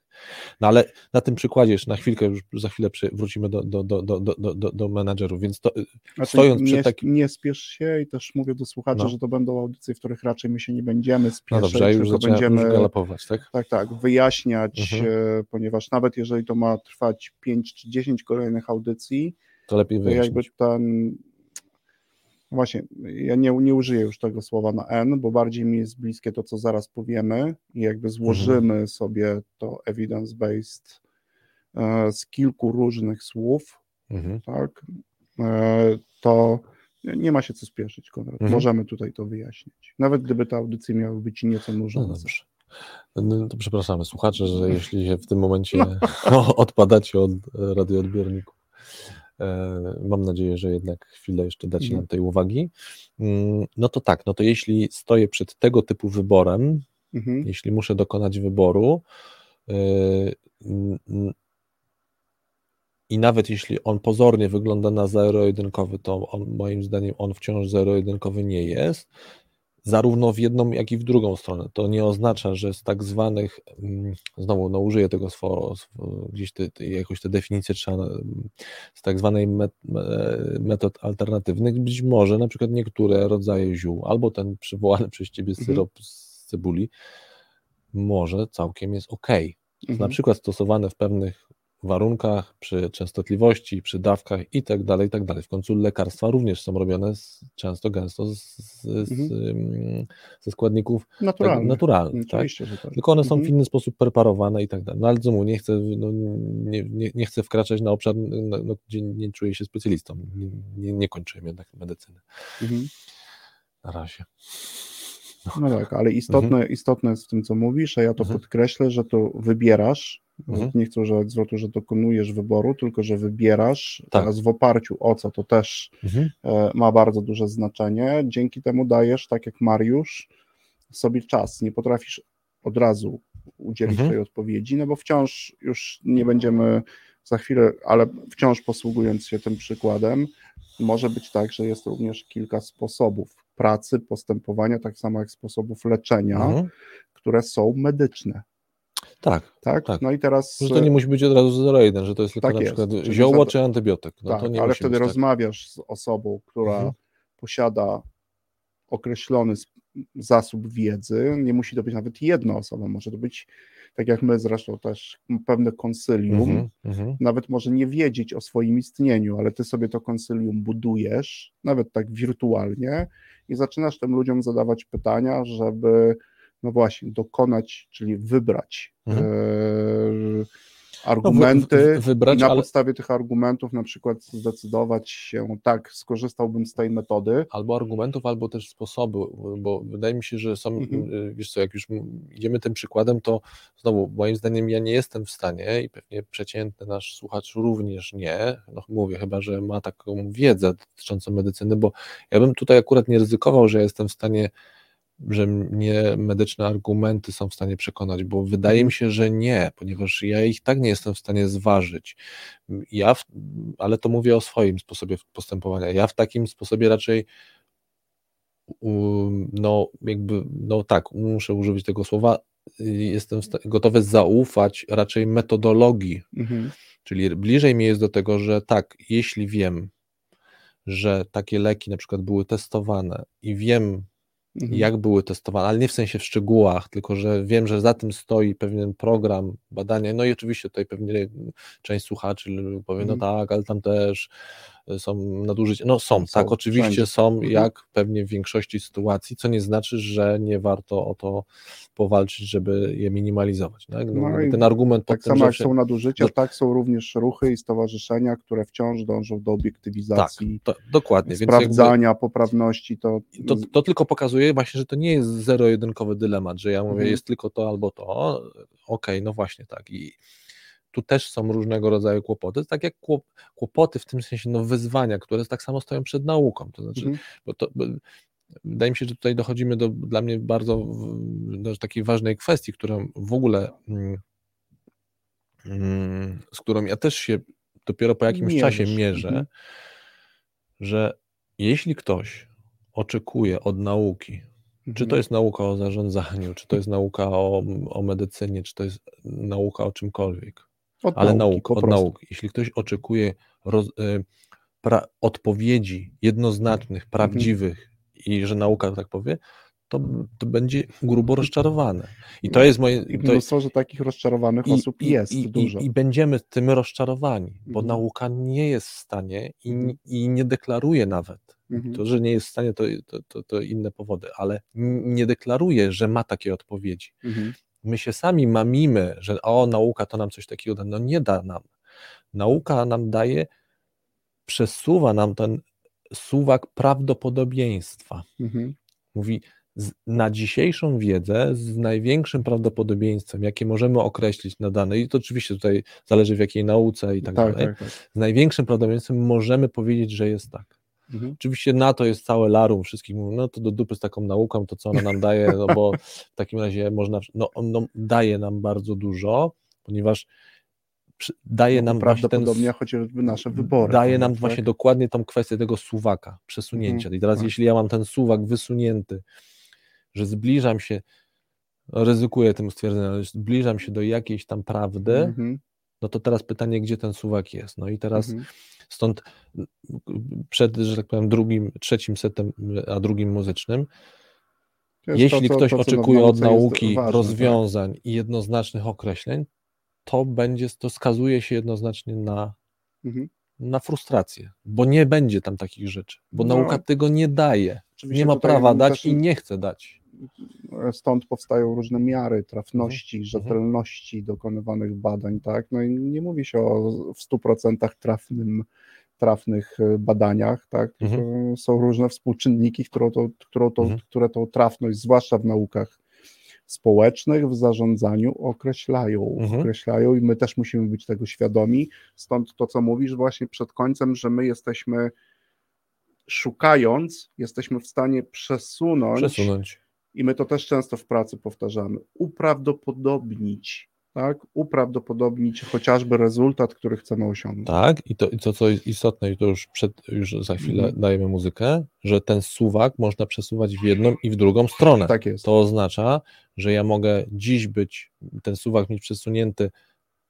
No ale na tym przykładzie, jeszcze na chwilkę, już za chwilę wrócimy do, do, do, do, do, do, do menadżerów, więc to, znaczy, stojąc nie, przed takim... Nie spiesz się i też mówię do słuchaczy, no. że to będą audycje, w których raczej my się nie będziemy spieszyć, no dobrze, już tylko będziemy już galopować, tak? Tak, tak, wyjaśniać, mhm. E, ponieważ nawet jeżeli to ma trwać 5 czy 10 kolejnych audycji, to lepiej wyjaśnić. jakby ten Właśnie, ja nie, nie użyję już tego słowa na N, bo bardziej mi jest bliskie to, co zaraz powiemy i jakby złożymy mhm. sobie to evidence-based e, z kilku różnych słów, mhm. tak, e, to nie ma się co spieszyć, Konrad. Mhm. Możemy tutaj to wyjaśnić. Nawet gdyby te audycje miały być nieco nużące. No no to przepraszamy słuchacze, że jeśli się w tym momencie no. odpadacie od radioodbiorników. E, mam nadzieję, że jednak chwilę jeszcze dacie mhm. nam tej uwagi. Mm, no to tak, no to jeśli stoję przed tego typu wyborem, mhm. jeśli muszę dokonać wyboru, e, i nawet jeśli on pozornie wygląda na zero-jedynkowy, to on, moim zdaniem on wciąż zero-jedynkowy nie jest, zarówno w jedną, jak i w drugą stronę. To nie oznacza, że z tak zwanych, mm, znowu no, użyję tego swo, gdzieś te, te, jakoś te definicje trzeba, z tak zwanej met, metod alternatywnych, być może na przykład niektóre rodzaje ziół, albo ten przywołany przez Ciebie mhm. syrop mhm. z cebuli, może całkiem jest ok. Mhm. Na przykład stosowane w pewnych warunkach, przy częstotliwości, przy dawkach i tak dalej, i tak dalej. W końcu lekarstwa również są robione z, często, gęsto z, z, mhm. ze składników naturalnych, tak, naturalnych tak? tak? tylko one są mhm. w inny sposób preparowane i tak dalej. No ale znowu nie chcę, no, nie, nie, nie chcę wkraczać na obszar, no, gdzie nie czuję się specjalistą, nie, nie, nie kończyłem jednak medycyny. Mhm. Na razie. No tak, ale istotne, mhm. istotne jest w tym, co mówisz, a ja to mhm. podkreślę, że to wybierasz, mhm. nie chcę używać zwrotu, że dokonujesz wyboru, tylko że wybierasz, tak. teraz w oparciu o co, to też mhm. e, ma bardzo duże znaczenie. Dzięki temu dajesz, tak jak Mariusz, sobie czas, nie potrafisz od razu udzielić mhm. tej odpowiedzi, no bo wciąż już nie będziemy za chwilę, ale wciąż posługując się tym przykładem, może być tak, że jest również kilka sposobów pracy, postępowania, tak samo jak sposobów leczenia, mhm. które są medyczne. Tak, tak, tak. No i teraz. Że to nie musi być od razu 0,1, że to jest tylko tak na przykład jest. zioło czy antybiotyk. No tak, ale wtedy tak. rozmawiasz z osobą, która mhm. posiada określony zasób wiedzy. Nie musi to być nawet jedna osoba, może to być, tak jak my zresztą też, pewne konsylium. Mhm, mhm. Nawet może nie wiedzieć o swoim istnieniu, ale ty sobie to konsylium budujesz, nawet tak wirtualnie, i zaczynasz tym ludziom zadawać pytania, żeby, no właśnie, dokonać, czyli wybrać. Mhm. e, argumenty No, wy- wybrać, i na ale- podstawie tych argumentów na przykład zdecydować się, tak, skorzystałbym z tej metody. Albo argumentów, albo też sposoby, bo wydaje mi się, że są, Mhm. y, wiesz co, jak już idziemy tym przykładem, to znowu, moim zdaniem ja nie jestem w stanie i pewnie przeciętny nasz słuchacz również nie, no mówię, chyba, że ma taką wiedzę dotyczącą medycyny, bo ja bym tutaj akurat nie ryzykował, że jestem w stanie, że mnie medyczne argumenty są w stanie przekonać, bo wydaje mi się, że nie, ponieważ ja ich tak nie jestem w stanie zważyć. Ja, w, ale to mówię o swoim sposobie postępowania. Ja w takim sposobie raczej no jakby, no tak, muszę użyć tego słowa, jestem gotowy zaufać raczej metodologii, Mhm. czyli bliżej mi jest do tego, że tak, jeśli wiem, że takie leki na przykład były testowane i wiem, Mhm. jak były testowane, ale nie w sensie w szczegółach, tylko że wiem, że za tym stoi pewien program badania. No i oczywiście tutaj pewnie część słuchaczy powie, no Mhm. tak, ale tam też są nadużycia. No są, Są, tak, oczywiście wszędzie. są, Mhm. jak pewnie w większości sytuacji, co nie znaczy, że nie warto o to powalczyć, żeby je minimalizować. Tak? No, No ten argument Tak samo jak wszy- są nadużycia, do- tak są również ruchy i stowarzyszenia, które wciąż dążą do obiektywizacji, to, dokładnie, więc jakby, sprawdzania poprawności. To, to, to tylko pokazuje właśnie, że to nie jest zero-jedynkowy dylemat, że ja mówię, Mhm. jest tylko to albo to. Okej, no właśnie tak. I tu też są różnego rodzaju kłopoty, tak jak kłop- kłopoty w tym sensie, no wyzwania, które tak samo stoją przed nauką. To znaczy, Mhm. bo to, bo, wydaje mi się, że tutaj dochodzimy do dla mnie bardzo do takiej ważnej kwestii, którą w ogóle mm, mm, z którą ja też się dopiero po jakimś czasie Mierzysz. mierzę, Mhm. że jeśli ktoś oczekuje od nauki, czy to Mhm. jest nauka o zarządzaniu, czy to jest nauka o, o medycynie, czy to jest nauka o czymkolwiek, Od ale nauki, nauk, po od nauki. Jeśli ktoś oczekuje roz, y, pra, odpowiedzi jednoznacznych, prawdziwych i że nauka tak powie, to, to będzie grubo rozczarowane. I to jest moje. I mnóstwo, że takich rozczarowanych osób jest i, dużo. I, I będziemy tym rozczarowani, bo Mhm. nauka nie jest w stanie i, Mhm. i nie deklaruje nawet. Mhm. To, że nie jest w stanie, to, to, to, inne powody, ale nie deklaruje, że ma takie odpowiedzi. Mhm. My się sami mamimy, że o, nauka to nam coś takiego da. No nie da nam. Nauka nam daje, przesuwa nam ten suwak prawdopodobieństwa. Mhm. Mówi, na dzisiejszą wiedzę z największym prawdopodobieństwem, jakie możemy określić na dane, i to oczywiście tutaj zależy w jakiej nauce i tak, Tak, dalej, tak, tak. z największym prawdopodobieństwem możemy powiedzieć, że jest tak. Mhm. Oczywiście na to jest całe larum, wszystkich mówią, no to do dupy z taką nauką, to co ona nam daje, no bo w takim razie można, no on no, daje nam bardzo dużo, ponieważ daje nam właśnie ten, Prawdopodobnie chociażby nasze wybory. daje nam tak? właśnie dokładnie tą kwestię tego suwaka, przesunięcia. I teraz tak. jeśli ja mam ten suwak wysunięty, że zbliżam się, no, ryzykuję tym stwierdzeniem, ale zbliżam się do jakiejś tam prawdy, Mhm. no to teraz pytanie, gdzie ten suwak jest. No i teraz Mhm. Stąd przed, że tak powiem, drugim, trzecim setem, a drugim muzycznym, jeśli to, ktoś to, oczekuje od nauki ważne, tak? rozwiązań i jednoznacznych określeń, to będzie, to skazuje się jednoznacznie na, Mhm. na frustrację, bo nie będzie tam takich rzeczy, bo No, nauka tego nie daje. Nie ma prawa też dać i nie chce dać. Stąd powstają różne miary trafności, Mhm. rzetelności dokonywanych badań, tak? No i nie mówi się o w 100% trafnym, trafnych e, badaniach, tak? Tylko są różne współczynniki, które, to, które, to, Mhm. które tą trafność, zwłaszcza w naukach społecznych, w zarządzaniu określają, Mhm. określają i my też musimy być tego świadomi. Stąd to, co mówisz właśnie przed końcem, że my jesteśmy szukając, jesteśmy w stanie przesunąć Przesunąć. i my to też często w pracy powtarzamy, uprawdopodobnić, tak? Uprawdopodobnić chociażby rezultat, który chcemy osiągnąć. Tak, i to, i to co jest istotne, i to już, przed, już za chwilę Mhm. dajemy muzykę, że ten suwak można przesuwać w jedną i w drugą stronę. Tak jest. To oznacza, że ja mogę dziś być, ten suwak mieć przesunięty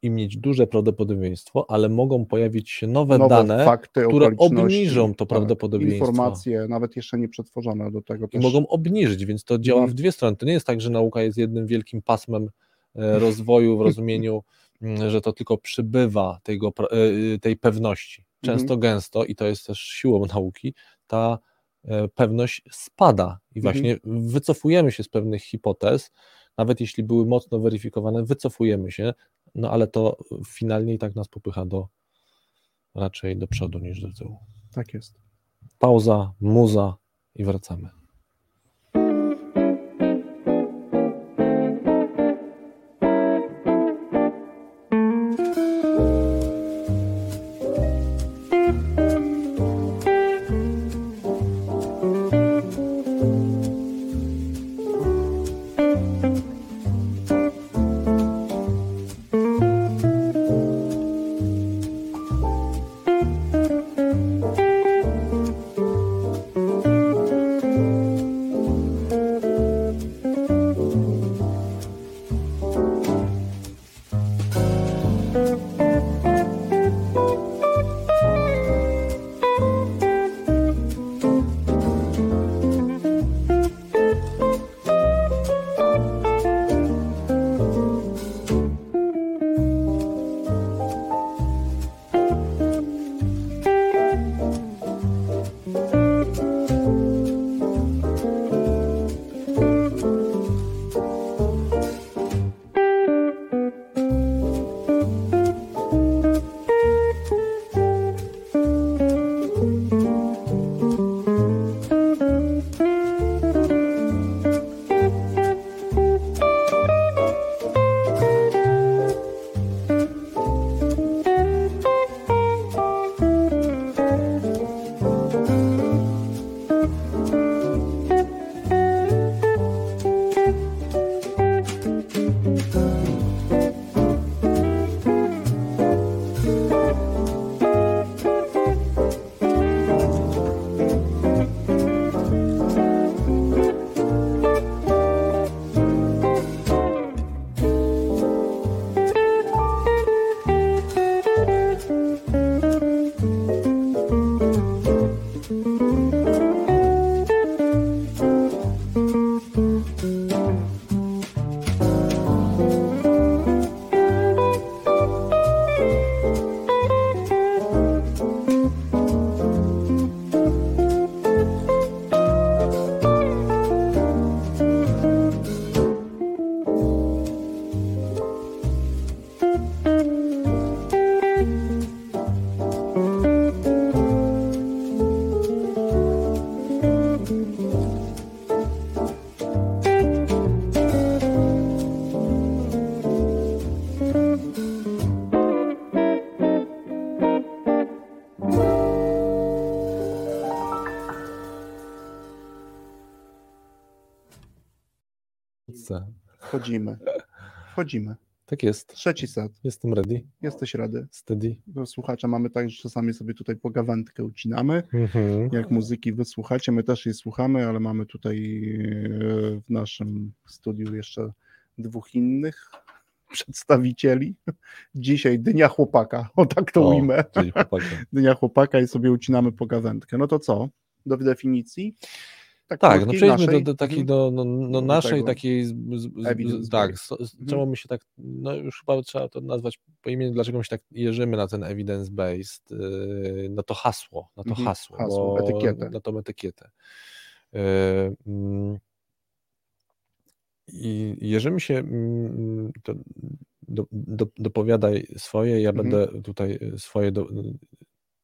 i mieć duże prawdopodobieństwo, ale mogą pojawić się nowe, Nowe dane, fakty, które obniżą to tak, prawdopodobieństwo. Informacje, nawet jeszcze nie przetworzone do tego I też. mogą obniżyć, więc to działa w Mhm. dwie strony. To nie jest tak, że nauka jest jednym wielkim pasmem rozwoju w rozumieniu, mm, że to tylko przybywa tego, e, tej pewności. Często gęsto, i to jest też siłą nauki, ta e, pewność spada i Mhm. właśnie wycofujemy się z pewnych hipotez, nawet jeśli były mocno weryfikowane, wycofujemy się, no ale to finalnie i tak nas popycha do raczej do przodu niż do tyłu. Tak jest. Pauza, muza i wracamy. Wchodzimy. Wchodzimy. Tak jest. Trzeci set. Jestem ready. Jesteś rady. Steady. Do słuchacza mamy tak, że czasami sobie tutaj pogawędkę ucinamy. Mhm. Jak muzyki wysłuchacie, my też jej słuchamy, ale mamy tutaj e, w naszym studiu jeszcze dwóch innych przedstawicieli. Dzisiaj Dnia Chłopaka, o tak to O, ujmę. czyli chłopaki. Dnia Chłopaka i sobie ucinamy pogawędkę. No to co? Do definicji? Tak, no krótkiej, przejdźmy do, naszej? do takiej, Mhm. do, no, no Do naszej tego. takiej, z, z, z, tak, z, Mhm. czemu my się tak, no już chyba trzeba to nazwać po imieniu, dlaczego my się tak jeżymy na ten evidence-based, yy, na to hasło, na to Mhm, hasło, hasło, bo, etykietę. na tą etykietę. Yy, mm, I jeżymy się, mm, to do, do, dopowiadaj swoje, ja Mhm. będę tutaj swoje, do,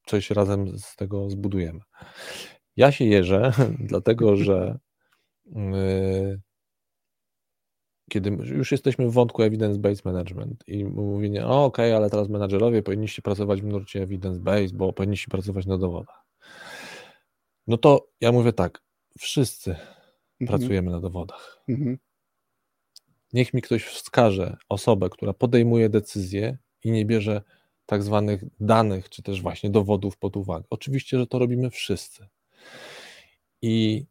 coś razem z tego zbudujemy. Ja się jeżę, dlatego że yy, kiedy już jesteśmy w wątku evidence-based management i mówienie, o okej, ale teraz menadżerowie powinniście pracować w nurcie evidence-based, bo powinniście pracować na dowodach. No to ja mówię tak, wszyscy Mhm. pracujemy na dowodach. Mhm. Niech mi ktoś wskaże osobę, która podejmuje decyzję i nie bierze tak zwanych danych, czy też właśnie dowodów pod uwagę. Oczywiście, że to robimy wszyscy. I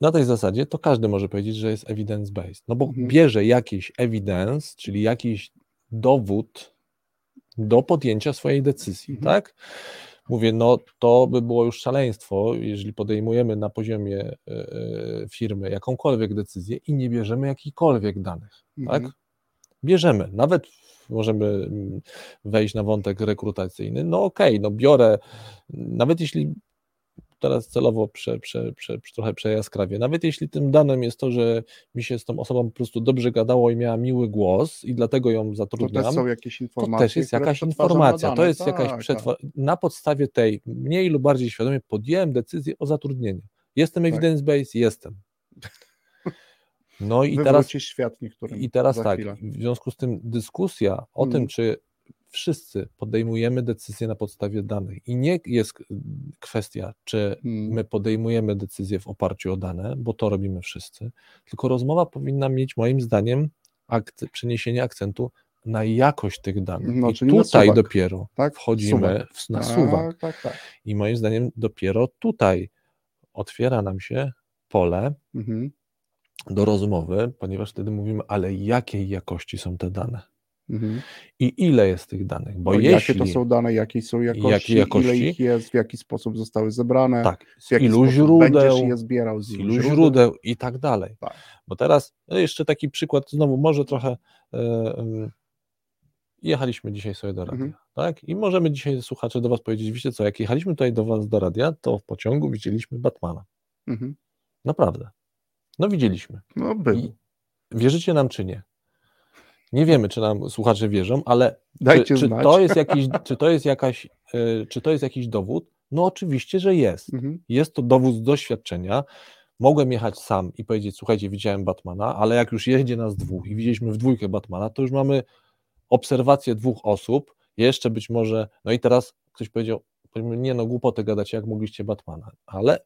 na tej zasadzie to każdy może powiedzieć, że jest evidence-based. No bo Mhm. bierze jakiś evidence, czyli jakiś dowód do podjęcia swojej decyzji, Mhm. tak? Mówię, no to by było już szaleństwo, jeżeli podejmujemy na poziomie e, firmy jakąkolwiek decyzję i nie bierzemy jakichkolwiek danych, tak? Mhm. Bierzemy, nawet możemy mm, wejść na wątek rekrutacyjny, no okej, no biorę, nawet jeśli teraz celowo prze, prze, prze, trochę przejaskrawię, nawet jeśli tym danym jest to, że mi się z tą osobą po prostu dobrze gadało i miała miły głos i dlatego ją To zatrudniam, też są jakieś to informacje. też jest jakaś informacja, to jest jakaś Tak, przetwa- tak. na podstawie tej mniej lub bardziej świadomie podjęłem decyzję o zatrudnieniu. Jestem Tak. evidence-based? Jestem. No i teraz, Wywrócisz świat niektórym i teraz tak, chwilę. w związku z tym dyskusja o Mhm. tym, czy wszyscy podejmujemy decyzje na podstawie danych i nie jest kwestia, czy Mm. my podejmujemy decyzje w oparciu o dane, bo to robimy wszyscy, tylko rozmowa powinna mieć moim zdaniem akce- przeniesienie akcentu na jakość tych danych. No, I tutaj dopiero Tak? wchodzimy Suwak. w, na tak, suwak. Tak, tak. I moim zdaniem dopiero tutaj otwiera nam się pole Mhm. do rozmowy, ponieważ wtedy mówimy, ale jakiej jakości są te dane Mhm. i ile jest tych danych, bo No, jeśli Jakie to są dane, jakie są jakości, Jakiej jakości? ile ich jest, w jaki sposób zostały zebrane, tak, z ilu źródeł, będziesz je zbierał, z ilu źródeł i tak dalej. Tak. Bo teraz no jeszcze taki przykład, znowu może trochę e, em, jechaliśmy dzisiaj sobie do radia, Mhm. tak? I możemy dzisiaj słuchacze do was powiedzieć, wiecie co, jak jechaliśmy tutaj do was do radia, to w pociągu widzieliśmy Batmana. Mhm. Naprawdę. No widzieliśmy. No był. I wierzycie nam czy nie? Nie wiemy, czy nam słuchacze wierzą, ale Dajcie czy, czy, to jest jakiś, czy, to jest jakaś, e, czy to jest jakiś dowód? No oczywiście, że jest. Mhm. Jest to dowód z doświadczenia. Mogłem jechać sam i powiedzieć, słuchajcie, widziałem Batmana, ale jak już jeździ nas dwóch i widzieliśmy w dwójkę Batmana, to już mamy obserwację dwóch osób, jeszcze być może, no i teraz ktoś powiedział, nie no, głupoty gadacie, jak mogliście Batmana, ale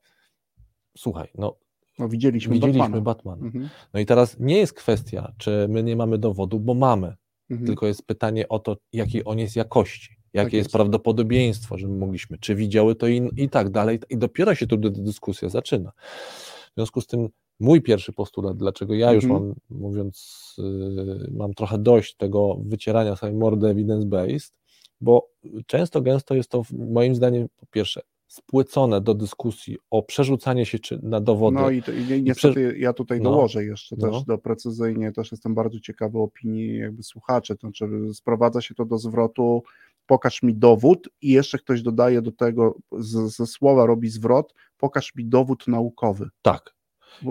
słuchaj, no No widzieliśmy, widzieliśmy Batmana. Batmana. Mhm. No i teraz nie jest kwestia, czy my nie mamy dowodu, bo mamy, Mhm. tylko jest pytanie o to, jakiej on jest jakości, jakie Tak jest. jest. prawdopodobieństwo, że my mogliśmy, czy widziały to i, i tak dalej. I dopiero się tu dy- dyskusja zaczyna. W związku z tym mój pierwszy postulat, dlaczego ja już Mhm. mam, mówiąc, yy, mam trochę dość tego wycierania sobie mordy evidence-based, bo często, gęsto jest to moim zdaniem po pierwsze spłycone do dyskusji o przerzucanie się czy na dowody. No i, to, i ni- niestety ja tutaj No. dołożę jeszcze No. też doprecyzyjnie, też jestem bardzo ciekawy opinii jakby słuchaczy, to znaczy sprowadza się to do zwrotu pokaż mi dowód i jeszcze ktoś dodaje do tego, z, ze słowa robi zwrot, pokaż mi dowód naukowy. Tak.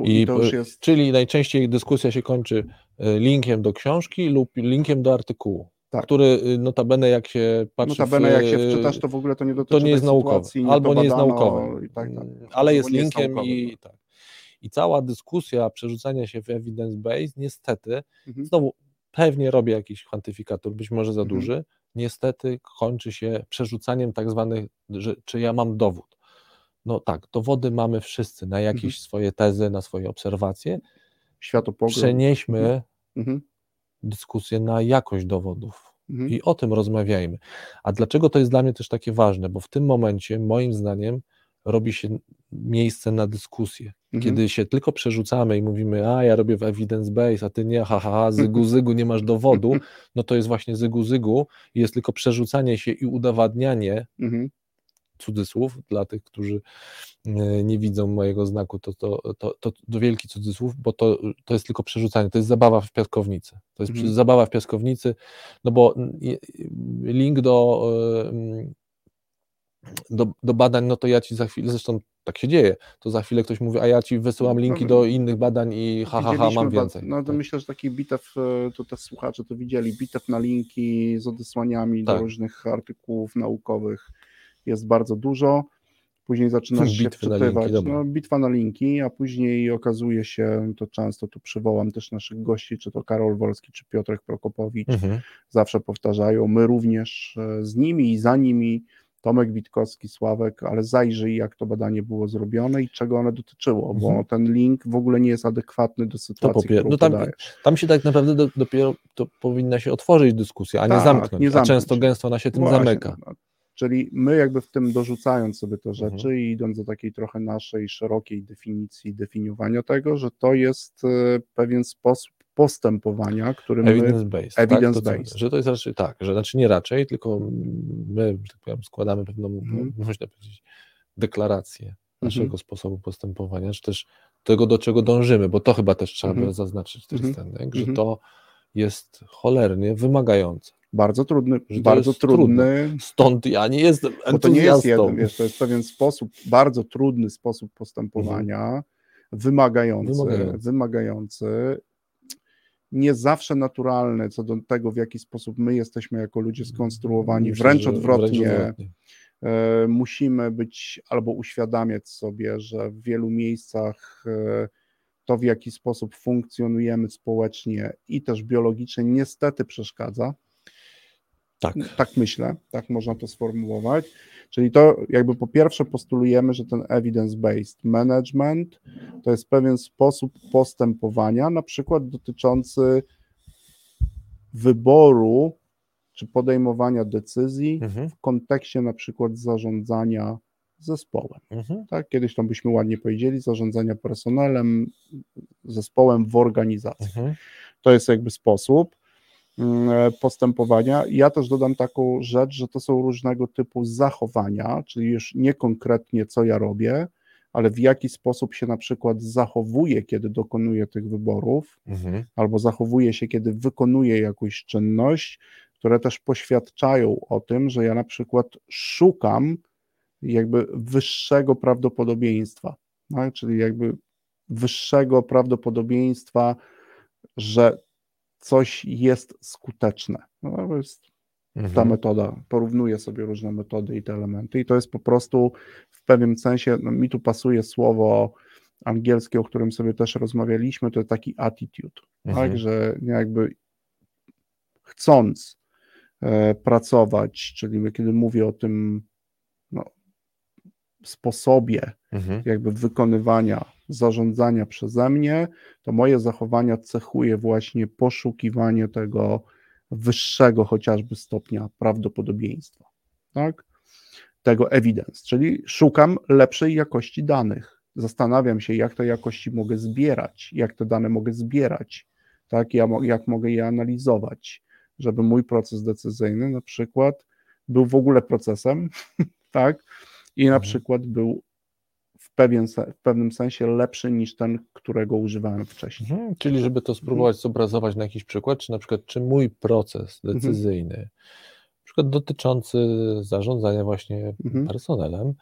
I, I to już p- jest, Czyli najczęściej dyskusja się kończy e, linkiem do książki lub linkiem do artykułu, Tak. który y, notabene jak się patrzy notabene w, jak się wczytasz, to w ogóle to nie dotyczy to nie jest naukowe, albo nie jest naukowe, tak, tak. Mm, ale jest linkiem naukowe, i tak. I cała dyskusja przerzucania się w evidence-based, niestety, Mhm. znowu pewnie robię jakiś kwantyfikator, być może za Mhm. duży, niestety kończy się przerzucaniem tak zwanych, że, czy ja mam dowód. No tak, dowody mamy wszyscy na jakieś Mhm. swoje tezy, na swoje obserwacje. Światopogląd. Przenieśmy Mhm. Dyskusję na jakość dowodów Mhm. i o tym rozmawiajmy. A dlaczego to jest dla mnie też takie ważne? Bo w tym momencie, moim zdaniem, robi się miejsce na dyskusję. Mhm. Kiedy się tylko przerzucamy i mówimy, a ja robię w evidence base, a ty nie, ha, ha, ha zygu, zygu, nie masz dowodu, no to jest właśnie zygu, zygu jest tylko przerzucanie się i udowadnianie, Mhm. Cudzysłów, dla tych, którzy e, nie widzą mojego znaku, to, to, to, to, wielki cudzysłów, bo to, to jest tylko przerzucanie, to jest zabawa w piaskownicy. To jest Mhm. zabawa w piaskownicy, no bo mm, link do, do, do badań, no to ja ci za chwilę, zresztą tak się dzieje, to za chwilę ktoś mówi, a ja ci wysyłam No, linki do innych badań i ha, ha, ha, mam więcej. No to Tak. myślę, że taki bitew, e, to też słuchacze to widzieli, bitew na linki z odesłaniami Tak. do różnych artykułów naukowych jest bardzo dużo. Później zaczynasz się Bitwy na linki, wczytywać. no, bitwa na linki, a później okazuje się, to często tu przywołam też naszych gości, czy to Karol Wolski, czy Piotrek Prokopowicz, Mhm. zawsze powtarzają, my również e, z nimi i za nimi, Tomek Witkowski, Sławek, ale zajrzyj jak to badanie było zrobione i czego one dotyczyło, bo Mhm. ten link w ogóle nie jest adekwatny do sytuacji, którą no tam-. Tam się tak naprawdę do, dopiero to powinna się otworzyć dyskusja, a nie Tak, zamknąć. nie A zamknąć. często gęsto ona się tym Właśnie, zamyka. Czyli my jakby w tym dorzucając sobie te rzeczy Mhm. i idąc do takiej trochę naszej szerokiej definicji, definiowania tego, że to jest e, pewien sposób postępowania, którym evidence based. Evidence tak? based. że to jest raczej tak, że znaczy nie raczej, tylko my tak powiem, składamy pewną, Mhm. no, można powiedzieć, deklarację naszego Mhm. sposobu postępowania, czy też tego, do czego dążymy, bo to chyba też trzeba by Mhm. zaznaczyć, Mhm. Tristan, że Mhm. to jest cholernie wymagające. Bardzo trudny, bardzo jest trudny, Stąd ja nie jestem bo to nie jest entuzjastą. jeden, wiesz, to jest pewien sposób, bardzo trudny sposób postępowania, wymagający, Wymagający. wymagający, nie zawsze naturalny co do tego, w jaki sposób my jesteśmy jako ludzie skonstruowani, Myślę, wręcz odwrotnie. wręcz odwrotnie. E, musimy być albo uświadamiać sobie, że w wielu miejscach e, to, w jaki sposób funkcjonujemy społecznie i też biologicznie, niestety przeszkadza. Tak. Tak myślę, tak można to sformułować. Czyli to jakby po pierwsze postulujemy, że ten evidence-based management to jest pewien sposób postępowania, na przykład dotyczący wyboru czy podejmowania decyzji Mhm. w kontekście na przykład zarządzania zespołem. Mhm. Tak? Kiedyś tam byśmy ładnie powiedzieli, zarządzania personelem, zespołem w organizacji. Mhm. To jest jakby sposób postępowania. Ja też dodam taką rzecz, że to są różnego typu zachowania, czyli już nie konkretnie co ja robię, ale w jaki sposób się na przykład zachowuję, kiedy dokonuję tych wyborów, Mhm. albo zachowuję się, kiedy wykonuję jakąś czynność, które też poświadczają o tym, że ja na przykład szukam jakby wyższego prawdopodobieństwa, tak? czyli jakby wyższego prawdopodobieństwa, że coś jest skuteczne. No, to jest ta Mhm. metoda. Porównuję sobie różne metody i te elementy, i to jest po prostu w pewnym sensie, no, mi tu pasuje słowo angielskie, o którym sobie też rozmawialiśmy, to jest taki attitude, Mhm. tak, że jakby chcąc e, pracować, czyli kiedy mówię o tym no, sposobie Mhm. jakby wykonywania, zarządzania przeze mnie, to moje zachowania cechuje właśnie poszukiwanie tego wyższego chociażby stopnia prawdopodobieństwa, tak? Tego evidence, czyli szukam lepszej jakości danych. Zastanawiam się, jak te jakości mogę zbierać, jak te dane mogę zbierać, tak? Ja, jak mogę je analizować, żeby mój proces decyzyjny na przykład był w ogóle procesem, tak? I na Mhm. przykład był pewien, w pewnym sensie lepszy niż ten, którego używałem wcześniej. Mhm. Czyli żeby to spróbować zobrazować na jakiś przykład, czy na przykład czy mój proces Mhm. decyzyjny, na przykład dotyczący zarządzania właśnie Mhm. personelem,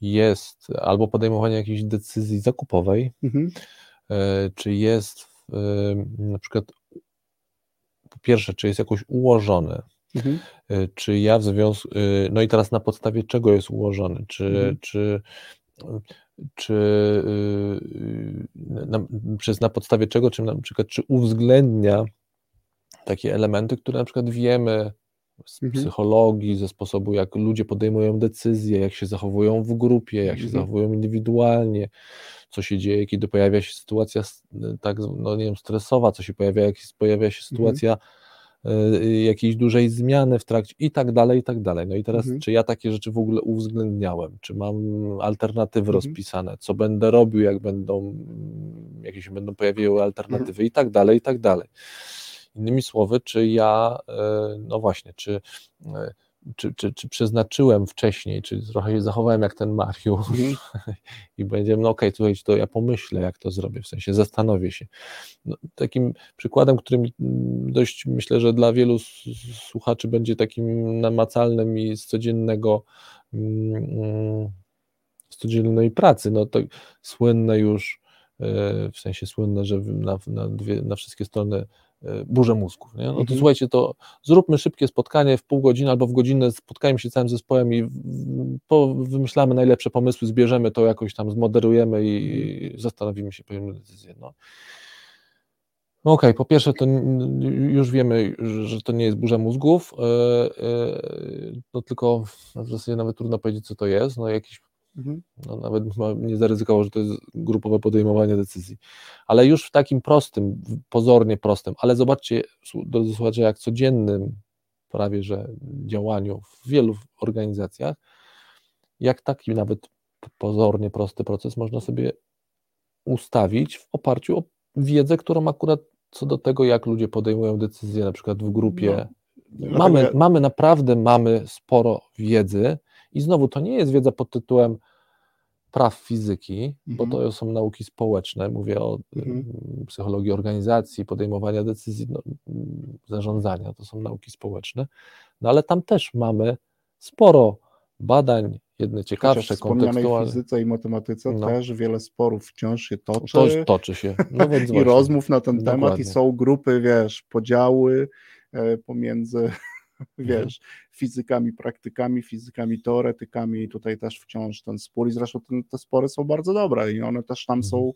jest albo podejmowania jakiejś decyzji zakupowej, Mhm. e, czy jest e, na przykład po pierwsze, czy jest jakoś ułożony, Mhm. e, czy ja w związku, no i teraz na podstawie czego jest ułożony, czy, Mhm. czy, czy y, na, przez na podstawie czego, czy na przykład czy uwzględnia takie elementy, które na przykład wiemy z Mhm. psychologii, ze sposobu, jak ludzie podejmują decyzje, jak się zachowują w grupie, jak się Mhm. zachowują indywidualnie, co się dzieje, kiedy pojawia się sytuacja s- tak, no nie wiem, stresowa, co się pojawia, jak pojawia się sytuacja y, jakiejś dużej zmiany w trakcie i tak dalej, i tak dalej. No i teraz, Mhm. czy ja takie rzeczy w ogóle uwzględniałem, czy mam alternatywy Mhm. rozpisane, co będę robił, jak będą, jakie się będą pojawiły alternatywy i tak dalej, i tak dalej. Innymi słowy, czy ja, e, no właśnie, czy, czy, czy, czy przeznaczyłem wcześniej, czy trochę się zachowałem jak ten Mariusz Mhm. i będziemy, no okej, słuchajcie, to ja pomyślę, jak to zrobię, w sensie zastanowię się. No, takim przykładem, którym mm, dość myślę, że dla wielu słuchaczy będzie takim namacalnym i z codziennego mm, z codziennej pracy, no to słynne już, e, w sensie słynne, że na, na, dwie, na wszystkie strony e, burze mózgów. Nie? No to Mhm. słuchajcie, to zróbmy szybkie spotkanie w pół godziny albo w godzinę, spotkajmy się całym zespołem i wymyślamy najlepsze pomysły, zbierzemy to jakoś tam, zmoderujemy i, zastanowimy się, podejmiemy decyzję. No. Okej, po pierwsze to już wiemy, że to nie jest burza mózgów, e, e, no tylko w zasadzie nawet trudno powiedzieć, co to jest, no jakiś Mhm. no nawet nie zaryzykował, że to jest grupowe podejmowanie decyzji. Ale już w takim prostym, pozornie prostym, ale zobaczcie, drodzy słuchacze, jak codziennym prawie że działaniu w wielu organizacjach, jak taki nawet pozornie prosty proces można sobie ustawić w oparciu o wiedzę, którą akurat co do tego, jak ludzie podejmują decyzje, na przykład w grupie. No, mamy, mamy naprawdę mamy sporo wiedzy i znowu to nie jest wiedza pod tytułem praw fizyki, bo Mhm. to są nauki społeczne, mówię o Mhm. mm, psychologii organizacji, podejmowania decyzji, no, mm, zarządzania, to są nauki społeczne, no ale tam też mamy sporo badań, jedne ciekawsze, w kontekstualne, fizyce i matematyce No. też wiele sporów wciąż się toczy. to toczy się, no i rozmów na ten temat Dokładnie. i są grupy, wiesz, podziały e, pomiędzy, wiesz, fizykami, praktykami, fizykami, teoretykami i tutaj też wciąż ten spór i zresztą ten, te spory są bardzo dobre i one też tam Mhm. są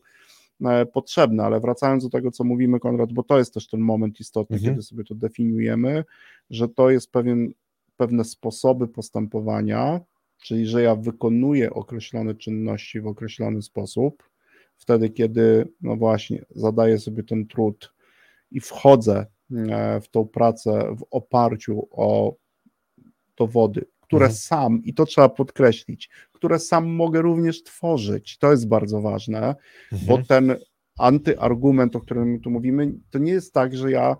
e, potrzebne, ale wracając do tego, co mówimy, Konrad, bo to jest też ten moment istotny, Mhm. kiedy sobie to definiujemy, że to jest pewien, pewne sposoby postępowania, czyli że ja wykonuję określone czynności w określony sposób, wtedy, kiedy, no właśnie, zadaję sobie ten trud i wchodzę w tą pracę w oparciu o dowody, które Mhm. sam, i to trzeba podkreślić, które sam mogę również tworzyć. To jest bardzo ważne, bo Mhm. ten antyargument, o którym tu mówimy, to nie jest tak, że ja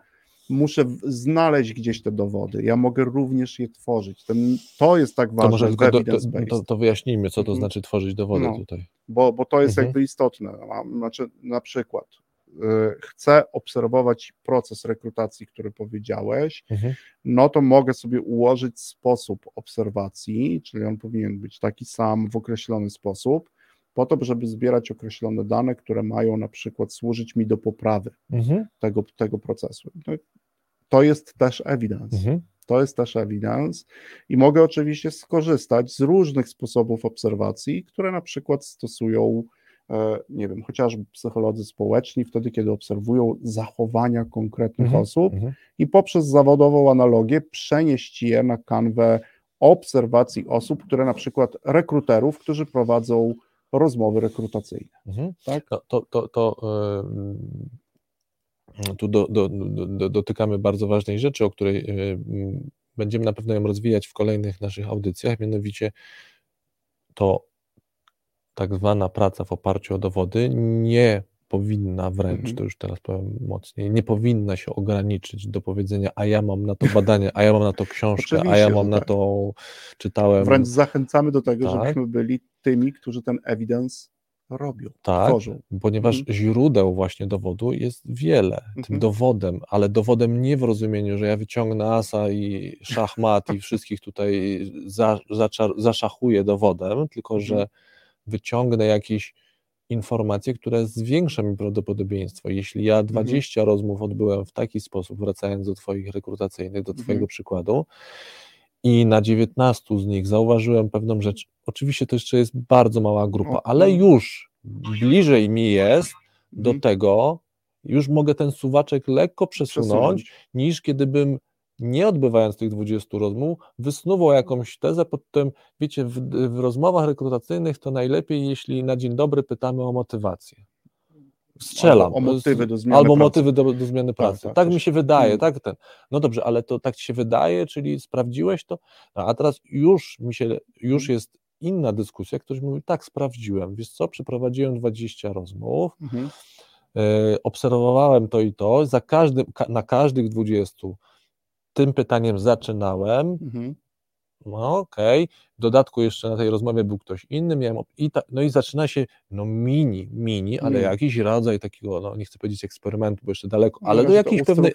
muszę znaleźć gdzieś te dowody. Ja mogę również je tworzyć. Ten, to jest tak To ważne może w tylko do, to, to, to wyjaśnijmy, co to Mhm. znaczy tworzyć dowody No. tutaj. bo, bo to jest Mhm. jakby istotne. Znaczy, na przykład, chcę obserwować proces rekrutacji, który powiedziałeś, Mhm. no to mogę sobie ułożyć sposób obserwacji, czyli on powinien być taki sam w określony sposób, po to, żeby zbierać określone dane, które mają na przykład służyć mi do poprawy Mhm. tego, tego procesu. To, to jest też evidence. Mhm. To jest też evidence i mogę oczywiście skorzystać z różnych sposobów obserwacji, które na przykład stosują, nie wiem, chociażby psycholodzy społeczni, wtedy, kiedy obserwują zachowania konkretnych Mhm. osób Mhm. i poprzez zawodową analogię przenieść je na kanwę obserwacji osób, które na przykład rekruterów, którzy prowadzą rozmowy rekrutacyjne. Mhm. Tak? To, to, to, to em, tu do, do, do, do, dotykamy bardzo ważnej rzeczy, o której em, będziemy na pewno ją rozwijać w kolejnych naszych audycjach, mianowicie to tak zwana praca w oparciu o dowody nie powinna wręcz, Mhm. to już teraz powiem mocniej, nie powinna się ograniczyć do powiedzenia, a ja mam na to badanie, a ja mam na to książkę, a ja mam na tak. to czytałem. Wręcz zachęcamy do tego, Tak. żebyśmy byli tymi, którzy ten evidence robią, Tak, tworzą. ponieważ Mhm. źródeł właśnie dowodu jest wiele. Tym Mhm. dowodem, ale dowodem nie w rozumieniu, że ja wyciągnę asa i szachmat i wszystkich tutaj za, zaczar, zaszachuję dowodem, tylko Mhm. że wyciągnę jakieś informacje, które zwiększą mi prawdopodobieństwo. Jeśli ja 20 rozmów odbyłem w taki sposób, wracając do Twoich rekrutacyjnych, do Twojego Mhm. przykładu, i na 19 z nich zauważyłem pewną rzecz. Oczywiście to jeszcze jest bardzo mała grupa, ale no. już bliżej mi jest do Mhm. tego, już mogę ten suwaczek lekko przesunąć, niż kiedybym nie odbywając tych 20 rozmów, wysnuwał jakąś tezę pod tym, wiecie, w, w rozmowach rekrutacyjnych to najlepiej, jeśli na dzień dobry pytamy o motywację. Strzelam. Albo o motywy do zmiany Albo pracy. motywy do, do zmiany pracy. Tak, tak, mi coś- się wydaje, mm. tak ten. No dobrze, ale to tak ci się wydaje, czyli sprawdziłeś to? No, a teraz już mi się, już Mm. jest inna dyskusja, ktoś mówi, tak, sprawdziłem, wiesz co, przeprowadziłem 20 rozmów, Mhm. e, obserwowałem to i to, za każdym, ka, na każdych 20 tym pytaniem zaczynałem, Mhm. no okej, w dodatku jeszcze na tej rozmowie był ktoś inny, miałem, i ta, no i zaczyna się, no mini, mini, ale Mini. jakiś rodzaj takiego, no nie chcę powiedzieć eksperymentu, bo jeszcze daleko, No ale do to jakiejś pewnej,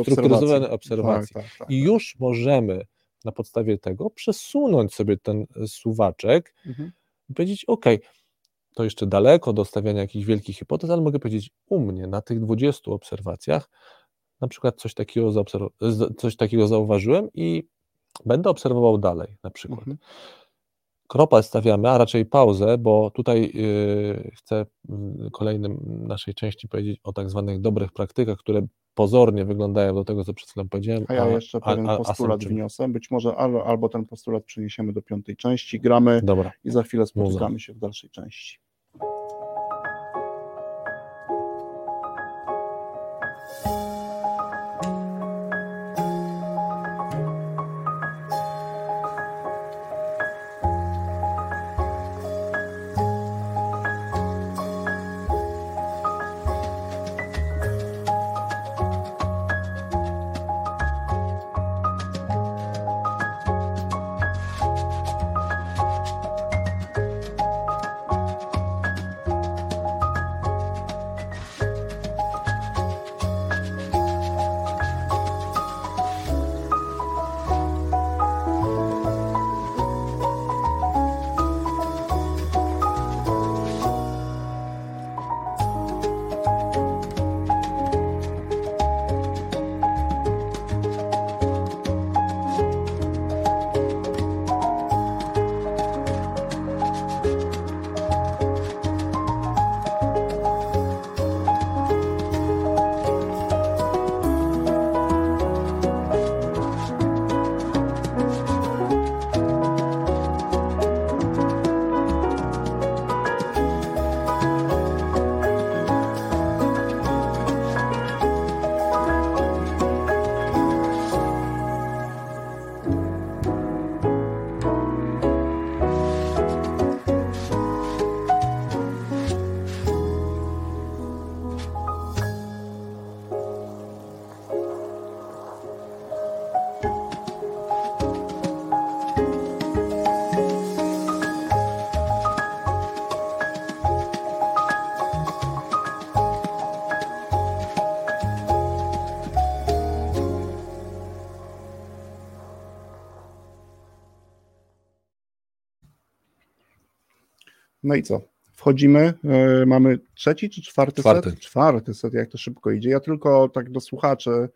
ustrukturyzowanej obserwacji. Tak, tak, tak. I już możemy na podstawie tego przesunąć sobie ten e, suwaczek Mhm. i powiedzieć, ok, to jeszcze daleko do stawiania jakichś wielkich hipotez, ale mogę powiedzieć, u mnie na tych 20 obserwacjach na przykład coś takiego, coś takiego zauważyłem i będę obserwował dalej na przykład. Mhm. Kropę stawiamy, a raczej pauzę, bo tutaj yy, chcę w kolejnym naszej części powiedzieć o tak zwanych dobrych praktykach, które pozornie wyglądają do tego, co przed chwilą powiedziałem. A ja jeszcze a- pewien a- a postulat wniosę. Być może albo, albo ten postulat przeniesiemy do piątej części, gramy Dobra. i za chwilę spotykamy się w dalszej części. No i co? Wchodzimy, e, mamy trzeci czy czwarty, Czwarty. set? Czwarty set, jak to szybko idzie. Ja tylko tak do słuchaczy,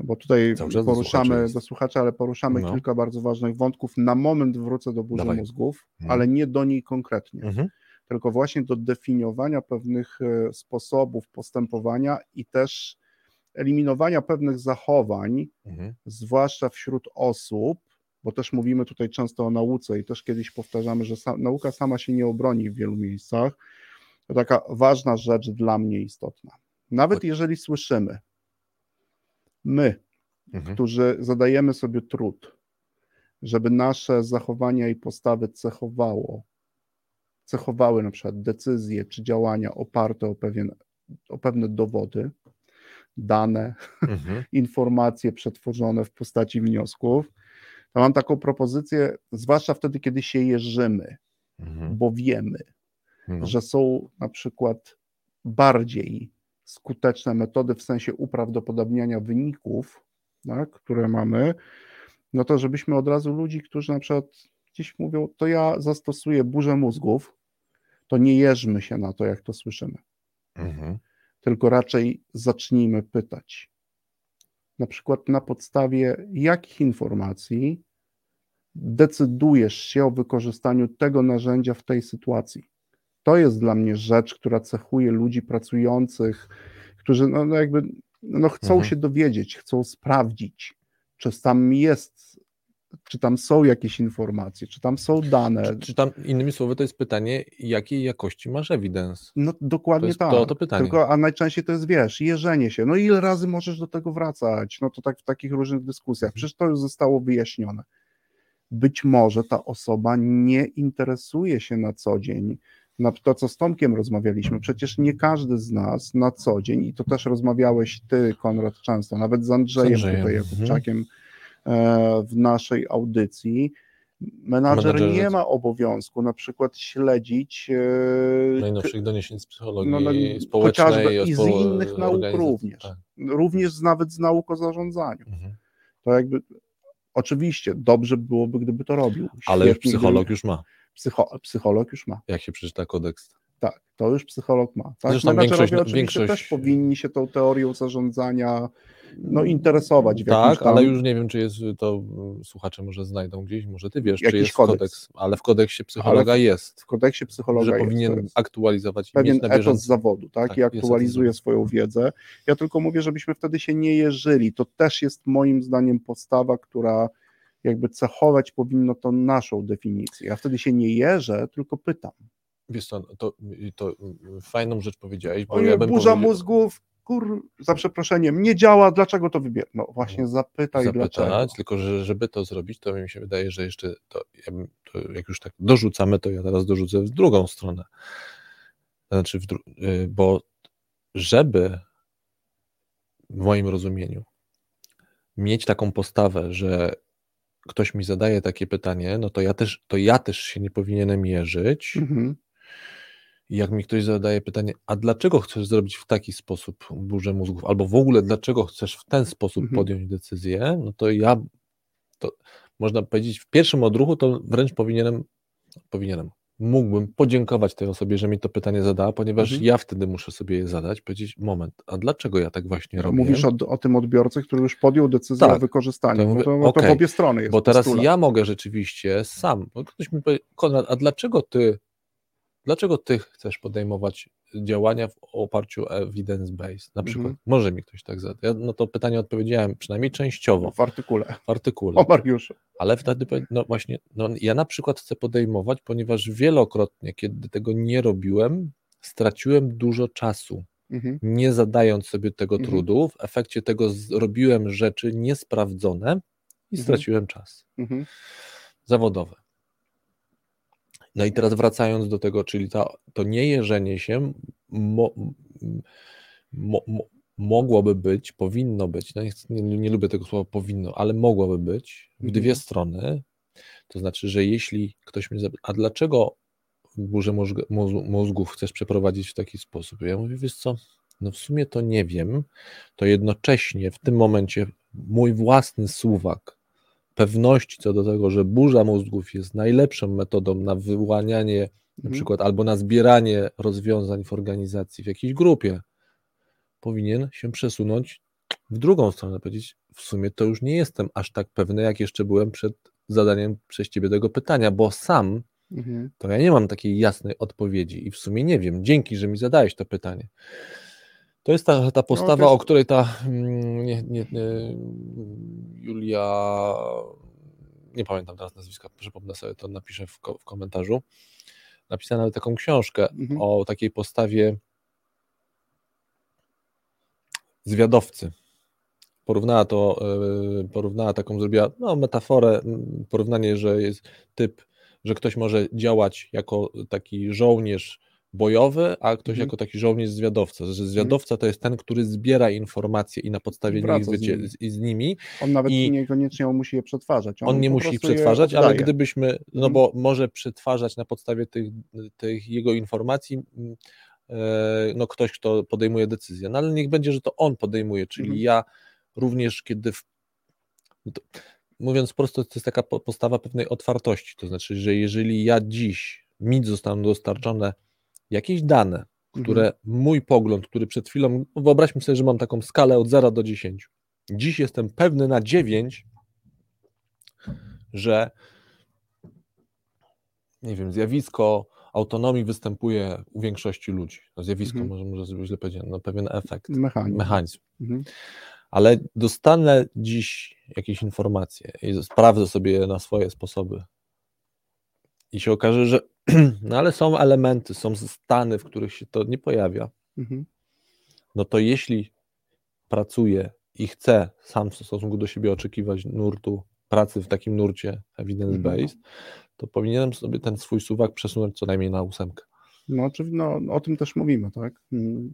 bo tutaj do poruszamy do jest. słuchaczy, ale poruszamy No. kilka bardzo ważnych wątków. Na moment wrócę do burzy Dawaj. mózgów, Mhm. ale nie do niej konkretnie, Mhm. tylko właśnie do definiowania pewnych e, sposobów postępowania i też eliminowania pewnych zachowań, Mhm. zwłaszcza wśród osób, bo też mówimy tutaj często o nauce i też kiedyś powtarzamy, że sa- nauka sama się nie obroni w wielu miejscach. To taka ważna rzecz dla mnie istotna. Nawet jeżeli słyszymy, my, Mhm. którzy zadajemy sobie trud, żeby nasze zachowania i postawy cechowało, cechowały na przykład decyzje czy działania oparte o, pewien, o pewne dowody, dane, Mhm. informacje przetworzone w postaci wniosków, to mam taką propozycję, zwłaszcza wtedy, kiedy się jeżymy, Mhm. bo wiemy, No. że są na przykład bardziej skuteczne metody w sensie uprawdopodobniania wyników, tak, które mamy, no to żebyśmy od razu ludzi, którzy na przykład gdzieś mówią, to ja zastosuję burzę mózgów, to nie jeżmy się na to, jak to słyszymy Mhm. tylko raczej zacznijmy pytać. Na przykład na podstawie jakich informacji decydujesz się o wykorzystaniu tego narzędzia w tej sytuacji. To jest dla mnie rzecz, która cechuje ludzi pracujących, którzy no, no jakby no chcą Mhm. się dowiedzieć, chcą sprawdzić, czy tam jest, czy tam są jakieś informacje, czy tam są dane. Czy, czy tam, innymi słowy, to jest pytanie, jakiej jakości masz evidence? No dokładnie To tak. to- to pytanie. Tylko, a najczęściej to jest, wiesz, jeżenie się. No ile razy możesz do tego wracać? No to tak w takich różnych dyskusjach. Mhm. Przecież to już zostało wyjaśnione. Być może ta osoba nie interesuje się na co dzień. Na to, co z Tomkiem rozmawialiśmy, przecież nie każdy z nas na co dzień, i to też rozmawiałeś ty, Konrad, często, nawet z Andrzejem, Andrzejem, tutaj, mhm. Jakubczakiem e, w naszej audycji. Menadżer Menadżerzy- nie ma obowiązku na przykład śledzić e, Najnowszych doniesień z psychologii no, no, społecznej. chociażby i z innych nauk również. Tak. również nawet z nauk o zarządzaniu. Mhm. To jakby oczywiście dobrze byłoby, gdyby to robił. Ale Świetnie, psycholog gdyby- już ma, Psycho, psycholog już ma. jak się przeczyta kodeks. Tak, to już psycholog ma. Tak? Zresztą Menadżerowie większość- większość- też powinni się tą teorią zarządzania no, interesować w Tak, tam... ale już nie wiem, czy jest to, y, słuchacze może znajdą gdzieś, może ty wiesz, czy Jakiś jest kodeks. kodeks, ale w kodeksie psychologa jest, w kodeksie psychologa że jest, powinien jest aktualizować i pewien mieć na etos zawodu, tak? Tak, I aktualizuje swoją wiedzę. Ja tylko mówię, żebyśmy wtedy się nie jeżyli. To też jest moim zdaniem postawa, która jakby cechować powinno to naszą definicję. Ja wtedy się nie jeżę, tylko pytam. Wiesz co, to, to y, fajną rzecz powiedziałeś, bo Ojej, ja bym burza powiedział- mózgów, kur, za przeproszeniem, nie działa, dlaczego to wybiera? No właśnie zapytaj dlaczego. zapytać, tylko że żeby to zrobić, to mi się wydaje, że jeszcze to, ja bym, to jak już tak dorzucamy, to ja teraz dorzucę w drugą stronę. Znaczy, dru- y, bo żeby w moim rozumieniu mieć taką postawę, że ktoś mi zadaje takie pytanie, no to ja też, to ja też się nie powinienem mierzyć. Mhm. I jak mi ktoś zadaje pytanie, a dlaczego chcesz zrobić w taki sposób burzę mózgów, albo w ogóle dlaczego chcesz w ten sposób Mhm. podjąć decyzję, no to ja, to można powiedzieć, w pierwszym odruchu to wręcz powinienem, powinienem, mógłbym podziękować tej osobie, że mi to pytanie zadała, ponieważ Mhm. ja wtedy muszę sobie je zadać, powiedzieć, moment, a dlaczego ja tak właśnie robię? Mówisz o, o tym odbiorcy, który już podjął decyzję Tak. o wykorzystaniu. To No mówię, to, no to w obie strony jest Bo teraz ja mogę rzeczywiście sam, bo ktoś mi powie, Konrad, a dlaczego ty, dlaczego ty chcesz podejmować działania w oparciu o evidence-based? Na przykład, Mhm. może mi ktoś tak zada. Ja na to pytanie odpowiedziałem przynajmniej częściowo w artykule w artykule, o Mariuszu. ale wtedy, no właśnie, no ja na przykład chcę podejmować, ponieważ wielokrotnie, kiedy tego nie robiłem, straciłem dużo czasu, Mhm. nie zadając sobie tego Mhm. trudu, w efekcie tego zrobiłem rzeczy niesprawdzone i Mhm. straciłem czas zawodowe. No i teraz wracając do tego, czyli ta, to niejeżenie się mo, mo, mo, mogłoby być, powinno być, no nie, nie, lubię tego słowa powinno, ale mogłoby być w Mhm. dwie strony. To znaczy, że jeśli ktoś mnie zapyta, a dlaczego burzę mózg- mózg- mózgów chcesz przeprowadzić w taki sposób? Ja mówię, wiesz co, no w sumie to nie wiem, to jednocześnie w tym momencie mój własny suwak pewności co do tego, że burza mózgów jest najlepszą metodą na wyłanianie na przykład, albo na zbieranie rozwiązań w organizacji, w jakiejś grupie, powinien się przesunąć w drugą stronę, powiedzieć, w sumie to już nie jestem aż tak pewny, jak jeszcze byłem przed zadaniem przez ciebie tego pytania, bo sam mhm. to ja nie mam takiej jasnej odpowiedzi i w sumie nie wiem. Dzięki, że mi zadałeś to pytanie. To jest ta, ta postawa, no, o której ta mm, nie, nie, nie, Julia, nie pamiętam teraz nazwiska, przypomnę sobie to, napiszę w, w komentarzu. Napisała nawet taką książkę mhm. o takiej postawie zwiadowcy. Porównała to, e, porównała taką, zrobiła no, metaforę, porównanie, że jest typ, że ktoś może działać jako taki żołnierz bojowy, a ktoś mhm. jako taki żołnierz zwiadowca. Że mhm. zwiadowca to jest ten, który zbiera informacje i na podstawie nich wycie- z, z, nimi. On nawet I niekoniecznie musi je przetwarzać. On, on nie musi ich przetwarzać, ale gdybyśmy, no mhm. bo może przetwarzać na podstawie tych, tych jego informacji e, no ktoś, kto podejmuje decyzję. No ale niech będzie, że to on podejmuje, czyli mhm. ja również kiedy w, mówiąc prosto, to jest taka postawa pewnej otwartości, to znaczy, że jeżeli ja dziś mi zostaną dostarczone jakieś dane, które mhm. mój pogląd, który przed chwilą, no wyobraźmy sobie, że mam taką skalę od 0 do 10. Dziś jestem pewny na 9, że nie wiem, zjawisko autonomii występuje u większości ludzi. No zjawisko mhm. może, może sobie źle powiedzieć, no pewien efekt, mechanizm. mechanizm. Mhm. Ale dostanę dziś jakieś informacje i sprawdzę sobie na swoje sposoby i się okaże, że no ale są elementy, są stany, w których się to nie pojawia, mhm. no to jeśli pracuję i chcę sam w stosunku do siebie oczekiwać nurtu, pracy w takim nurcie evidence-based, mhm. to powinienem sobie ten swój suwak przesunąć co najmniej na ósemkę. No, czy, no, o tym też mówimy, tak? Mm.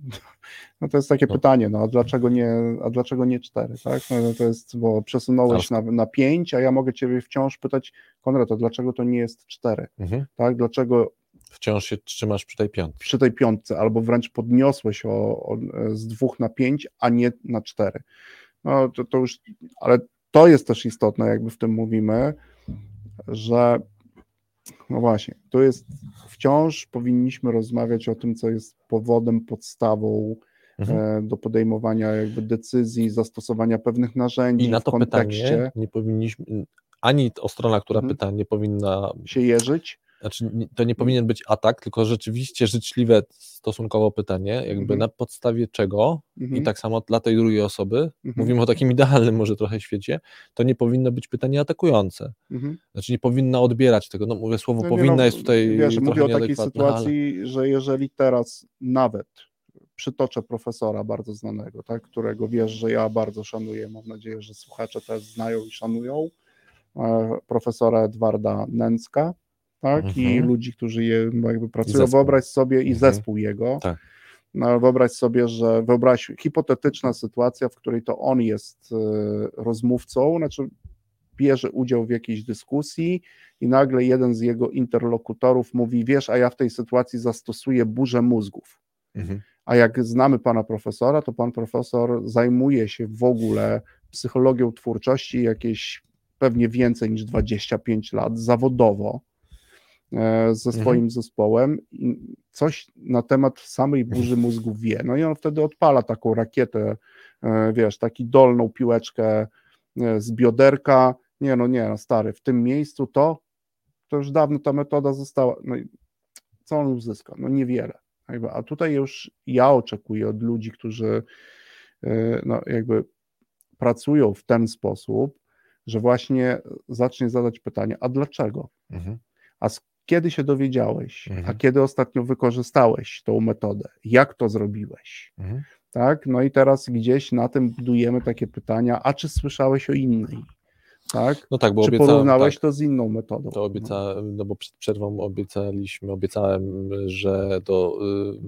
No to jest takie no. pytanie, no a dlaczego nie, a dlaczego nie cztery, tak? No, to jest, bo przesunąłeś na, na pięć, a ja mogę ciebie wciąż pytać, Konrad, a dlaczego to nie jest cztery, mhm. tak? Dlaczego wciąż się trzymasz przy tej piątce. Przy tej piątce, albo wręcz podniosłeś o, o, z dwóch na pięć, a nie na cztery. No to, to już, ale to jest też istotne, jakby w tym mówimy, że no właśnie, to jest wciąż powinniśmy rozmawiać o tym, co jest powodem, podstawą mhm. E, do podejmowania jakby decyzji, zastosowania pewnych narzędzi. I na to w kontekście. pytanie nie powinniśmy, ani o strona, która mhm. pyta, nie powinna się jeżyć, znaczy, to nie powinien być atak, tylko rzeczywiście życzliwe stosunkowo pytanie, jakby mhm. na podstawie czego mhm. i tak samo dla tej drugiej osoby, mhm. mówimy o takim idealnym może trochę świecie, to nie powinno być pytanie atakujące. Mhm. Znaczy nie powinna odbierać tego, no mówię słowo no, powinna no, jest tutaj Wiesz, mówię o takiej sytuacji, ale... że jeżeli teraz nawet przytoczę profesora bardzo znanego, tak, którego wiesz, że ja bardzo szanuję, mam nadzieję, że słuchacze też znają i szanują, e, profesora Edwarda Nęcka, tak? Mhm. I ludzi, którzy je jakby pracują. Wyobraź sobie i mhm. zespół jego. Tak. No, wyobraź sobie, że wyobraź hipotetyczna sytuacja, w której to on jest y, rozmówcą, znaczy bierze udział w jakiejś dyskusji i nagle jeden z jego interlokutorów mówi, wiesz, a ja w tej sytuacji zastosuję burzę mózgów. Mhm. A jak znamy pana profesora, to pan profesor zajmuje się w ogóle psychologią twórczości jakieś pewnie więcej niż 25 lat zawodowo. E, ze mhm. swoim mhm. zespołem i coś na temat samej burzy mózgu wie. No i on wtedy odpala taką rakietę, e, wiesz, taki dolną piłeczkę e, z bioderka. Nie, no nie, no stary, w tym miejscu to, to już dawno ta metoda została. No i co on uzyska? No niewiele. A tutaj już ja oczekuję od ludzi, którzy no jakby pracują w ten sposób, że właśnie zacznie zadać pytanie, a dlaczego? Mhm. A kiedy się dowiedziałeś, mhm. a kiedy ostatnio wykorzystałeś tą metodę, jak to zrobiłeś. Mhm. Tak? No i teraz gdzieś na tym budujemy takie pytania, a czy słyszałeś o innej? Tak? No tak, bo Czy porównałeś tak, to z inną metodą? To obieca, no bo przed przerwą obiecaliśmy, obiecałem, że do y,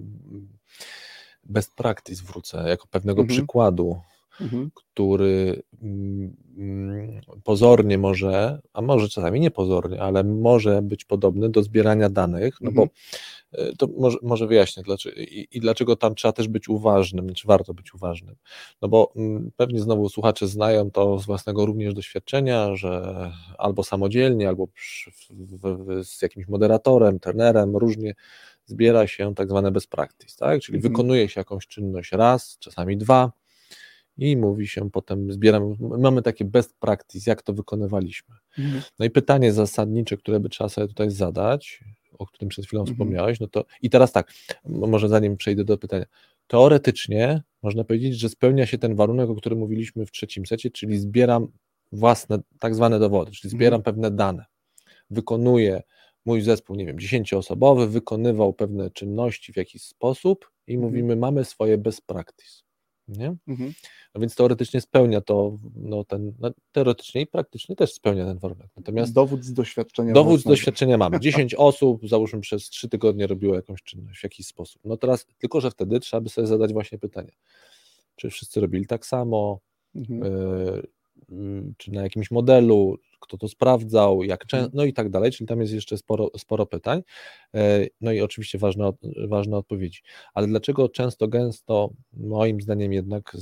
best practice wrócę jako pewnego mhm. przykładu, mhm. który mm, pozornie może, a może czasami niepozornie, ale może być podobny do zbierania danych, no bo mhm. to może, może wyjaśnię dlaczego, i, i, dlaczego tam trzeba też być uważnym, czy warto być uważnym. No bo mm, pewnie znowu słuchacze znają to z własnego również doświadczenia, że albo samodzielnie, albo przy, w, w, z jakimś moderatorem, trenerem, różnie zbiera się tak zwane best practice, tak? czyli mhm. wykonuje się jakąś czynność raz, czasami dwa, i mówi się potem, zbieramy, mamy takie best practice, jak to wykonywaliśmy. Mhm. No i pytanie zasadnicze, które by trzeba sobie tutaj zadać, o którym przed chwilą mhm. wspomniałeś, no to i teraz tak, może zanim przejdę do pytania, teoretycznie można powiedzieć, że spełnia się ten warunek, o którym mówiliśmy w trzecim secie, czyli zbieram własne, tak zwane dowody, czyli zbieram mhm. pewne dane, wykonuję mój zespół, nie wiem, dziesięcioosobowy, wykonywał pewne czynności w jakiś sposób i mhm. mówimy, mamy swoje best practice. Nie? Mhm. No więc teoretycznie spełnia to, no ten, no teoretycznie i praktycznie też spełnia ten warunek. Natomiast dowód z doświadczenia. Dowód własnego. z doświadczenia mamy. 10 osób, załóżmy, przez 3 tygodnie robiło jakąś czynność w jakiś sposób. No teraz, tylko że wtedy trzeba by sobie zadać właśnie pytanie, czy wszyscy robili tak samo, mhm. y, y, czy na jakimś modelu, kto to sprawdzał, jak mhm. no i tak dalej, czyli tam jest jeszcze sporo, sporo pytań, e, no i oczywiście ważne, ważne odpowiedzi. Ale dlaczego często, gęsto, moim zdaniem jednak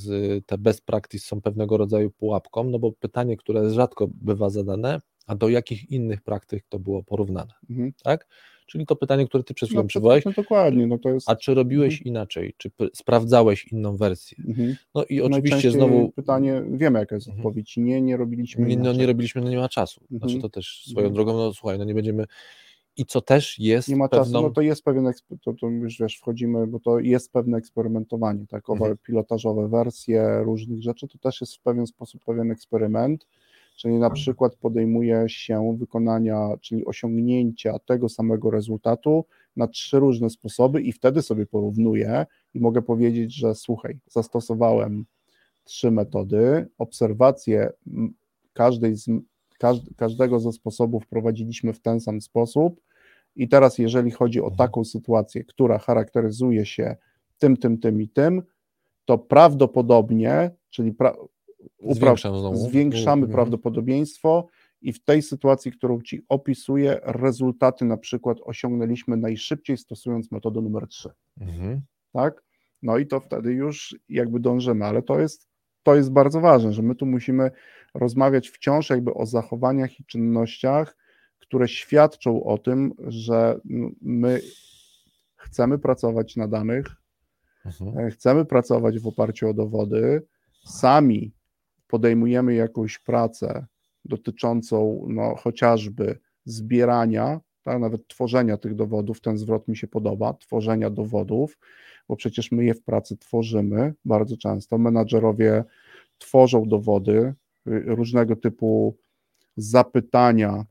te best practice są pewnego rodzaju pułapką, no bo pytanie, które rzadko bywa zadane, a do jakich innych praktyk to było porównane, mhm. tak? Czyli to pytanie, które ty przed chwilą no, przywołałeś. No dokładnie. No to jest... A czy robiłeś mhm. inaczej? Czy sprawdzałeś inną wersję? Mhm. No i oczywiście znowu. Pytanie, wiemy jaka jest mhm. odpowiedź. Nie, nie robiliśmy. Nie, no nie robiliśmy, no nie ma czasu. Znaczy mhm. to też swoją mhm. drogą, no słuchaj, no nie będziemy. I co też jest. Nie ma pewną... czasu, no to jest pewien, to, to już wiesz, wchodzimy, bo to jest pewne eksperymentowanie, tak, owe mhm. pilotażowe wersje różnych rzeczy, to też jest w pewien sposób pewien eksperyment czyli na przykład podejmuje się wykonania, czyli osiągnięcia tego samego rezultatu na trzy różne sposoby i wtedy sobie porównuję i mogę powiedzieć, że słuchaj, zastosowałem trzy metody, obserwacje każdej z, każdego ze sposobów prowadziliśmy w ten sam sposób i teraz jeżeli chodzi o mhm. taką sytuację, która charakteryzuje się tym, tym, tym i tym, to prawdopodobnie, czyli pra zwiększamy mhm. prawdopodobieństwo i w tej sytuacji, którą Ci opisuję, rezultaty na przykład osiągnęliśmy najszybciej stosując metodę numer 3. Mhm. Tak? No i to wtedy już jakby dążymy, ale to jest, to jest bardzo ważne, że my tu musimy rozmawiać wciąż jakby o zachowaniach i czynnościach, które świadczą o tym, że my chcemy pracować na danych, mhm. chcemy pracować w oparciu o dowody, sami podejmujemy jakąś pracę dotyczącą no, chociażby zbierania, tak, nawet tworzenia tych dowodów, ten zwrot mi się podoba, tworzenia dowodów, bo przecież my je w pracy tworzymy bardzo często. Menadżerowie tworzą dowody, różnego typu zapytania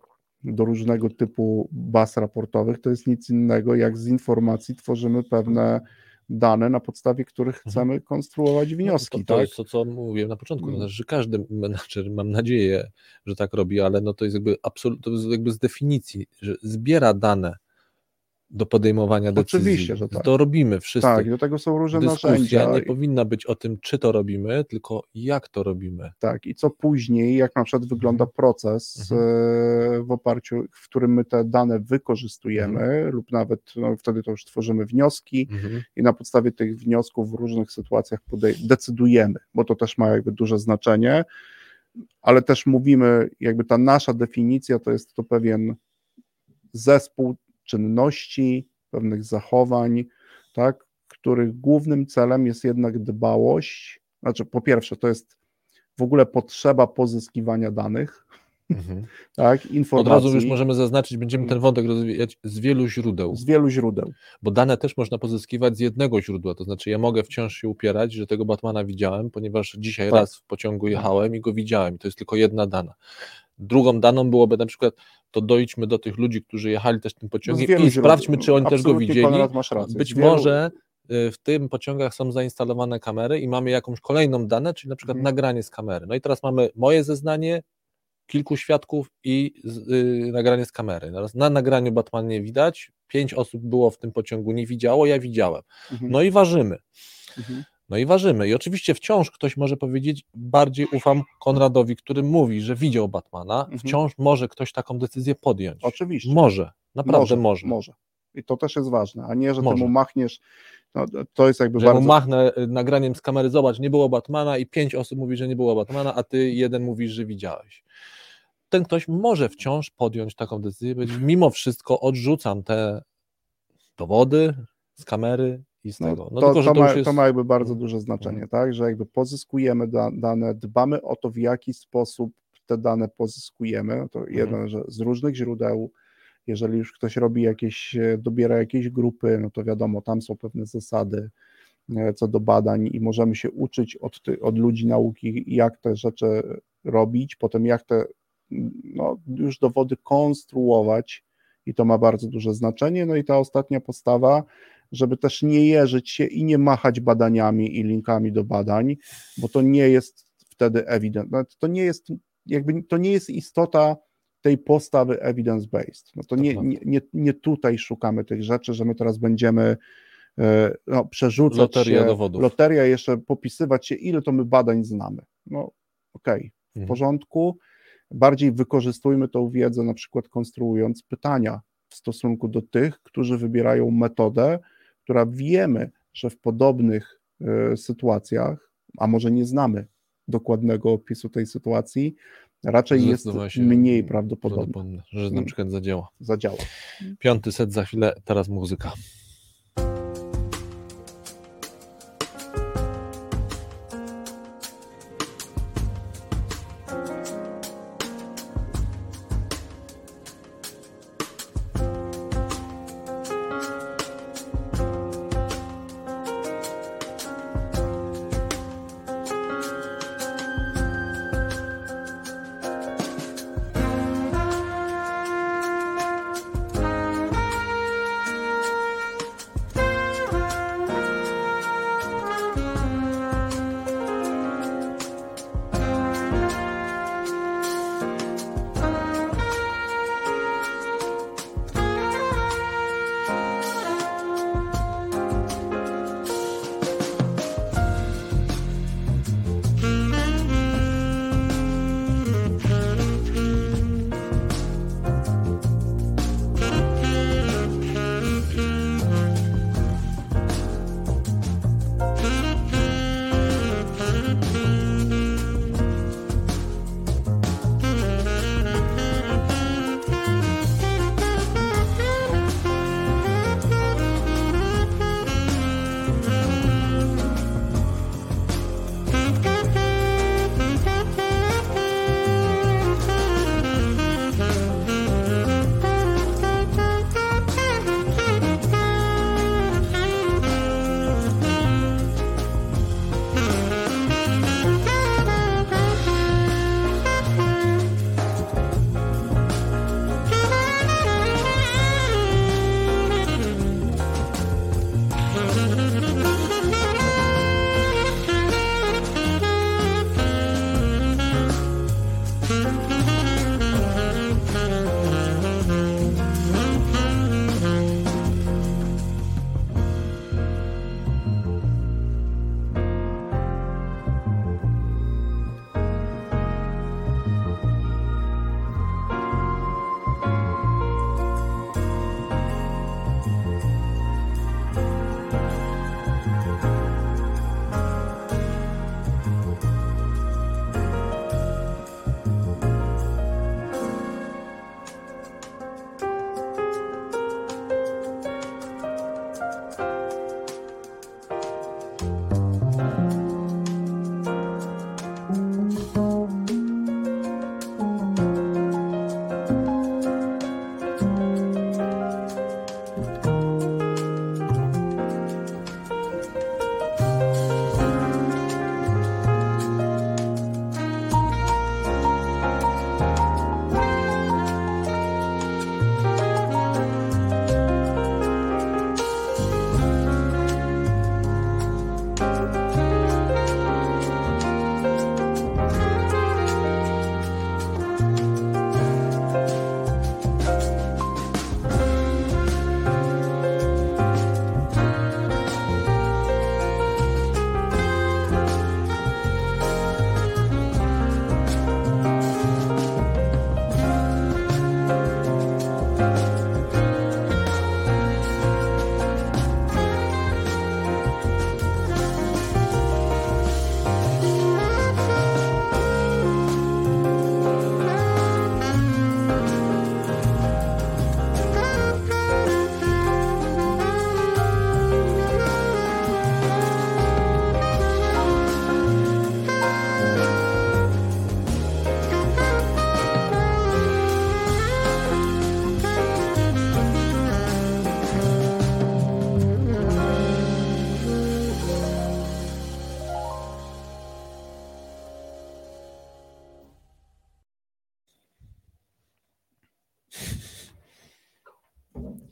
do różnego typu baz raportowych. To jest nic innego, jak z informacji tworzymy pewne dane, na podstawie których mhm. chcemy konstruować wnioski. No, to, to tak? jest to, co mówiłem na początku, no, że każdy menadżer, mam nadzieję, że tak robi, ale no to jest jakby absolut, to jest jakby z definicji, że zbiera dane do podejmowania decyzji. Oczywiście, że tak. To robimy wszyscy. Tak, do tego są różne Dyskusja narzędzia. nie powinna być o tym, czy to robimy, tylko jak to robimy. Tak, i co później, jak na przykład wygląda mhm. proces mhm. E, w oparciu, w którym my te dane wykorzystujemy, mhm. lub nawet no, wtedy to już tworzymy wnioski mhm. i na podstawie tych wniosków w różnych sytuacjach decydujemy, bo to też ma jakby duże znaczenie, ale też mówimy, jakby ta nasza definicja to jest to pewien zespół czynności, pewnych zachowań, tak, których głównym celem jest jednak dbałość. Znaczy, po pierwsze, to jest w ogóle potrzeba pozyskiwania danych, mhm. tak, informacji. Od razu już możemy zaznaczyć, będziemy ten wątek rozwijać z wielu źródeł. Z wielu źródeł. Bo dane też można pozyskiwać z jednego źródła, to znaczy ja mogę wciąż się upierać, że tego Batmana widziałem, ponieważ dzisiaj tak. raz w pociągu jechałem i go widziałem i to jest tylko jedna dana. Drugą daną byłoby na przykład, to dojdźmy do tych ludzi, którzy jechali też tym pociągiem no i sprawdźmy, czy oni też go widzieli. Być wielu... może y, w tym pociągach są zainstalowane kamery i mamy jakąś kolejną dane, czyli na przykład hmm. nagranie z kamery. No i teraz mamy moje zeznanie, kilku świadków i yy, nagranie z kamery. Teraz na nagraniu Batman nie widać, pięć osób było w tym pociągu, nie widziało, ja widziałem. Hmm. No i ważymy. Hmm. No i ważymy. I oczywiście wciąż ktoś może powiedzieć, bardziej ufam Konradowi, który mówi, że widział Batmana. Mhm. Wciąż może ktoś taką decyzję podjąć. Oczywiście. Może, naprawdę może. Może. I to też jest ważne, a nie, że Może. ty mu machniesz. No, to jest jakby Że bardzo. machnę y, nagraniem z kamery, zobacz, nie było Batmana i pięć osób mówi, że nie było Batmana, a ty jeden mówisz, że widziałeś. Ten ktoś może wciąż podjąć taką decyzję, powiedzieć, mimo wszystko odrzucam te dowody z kamery i z No, tego. No to, tylko, to, to ma, jest... to ma jakby bardzo duże znaczenie, tak? Że jakby pozyskujemy da, dane, dbamy o to, w jaki sposób te dane pozyskujemy. To Mhm. jedno, że z różnych źródeł, jeżeli już ktoś robi jakieś, e, dobiera jakieś grupy, no to wiadomo, tam są pewne zasady e, co do badań i możemy się uczyć od, ty, od ludzi nauki, jak te rzeczy robić, potem jak te no, już dowody konstruować i to ma bardzo duże znaczenie. No i ta ostatnia postawa, żeby też nie jeżyć się i nie machać badaniami i linkami do badań, bo to nie jest wtedy ewidentne. To nie jest jakby to nie jest istota tej postawy evidence-based. No to nie, nie, nie, tutaj szukamy tych rzeczy, że my teraz będziemy e, no, przerzucać Loteria się, dowodów. loteria jeszcze popisywać się, ile to my badań znamy. No okej, w Mhm. porządku, bardziej wykorzystujmy tą wiedzę, na przykład konstruując pytania w stosunku do tych, którzy wybierają metodę, która wiemy, że w podobnych e, sytuacjach, a może nie znamy dokładnego opisu tej sytuacji, raczej jest mniej prawdopodobne, prawdopodobne, że na Mm. przykład zadziała. zadziała. Piąty set za chwilę, teraz muzyka.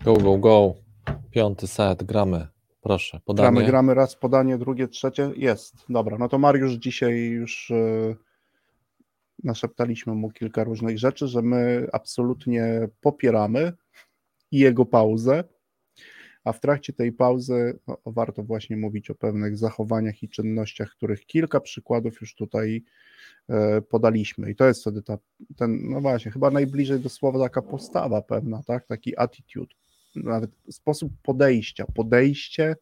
Go, go, go. Piąty set, gramy. Proszę, podanie. Gramy, gramy raz podanie, drugie, trzecie. Jest. Dobra, no to Mariusz dzisiaj już yy, naszeptaliśmy mu kilka różnych rzeczy, że my absolutnie popieramy jego pauzę, a w trakcie tej pauzy no, warto właśnie mówić o pewnych zachowaniach i czynnościach, których kilka przykładów już tutaj e, podaliśmy. I to jest wtedy ta, ten, no właśnie, chyba najbliżej do słowa taka postawa pewna, tak? Taki attitude, nawet sposób podejścia, podejście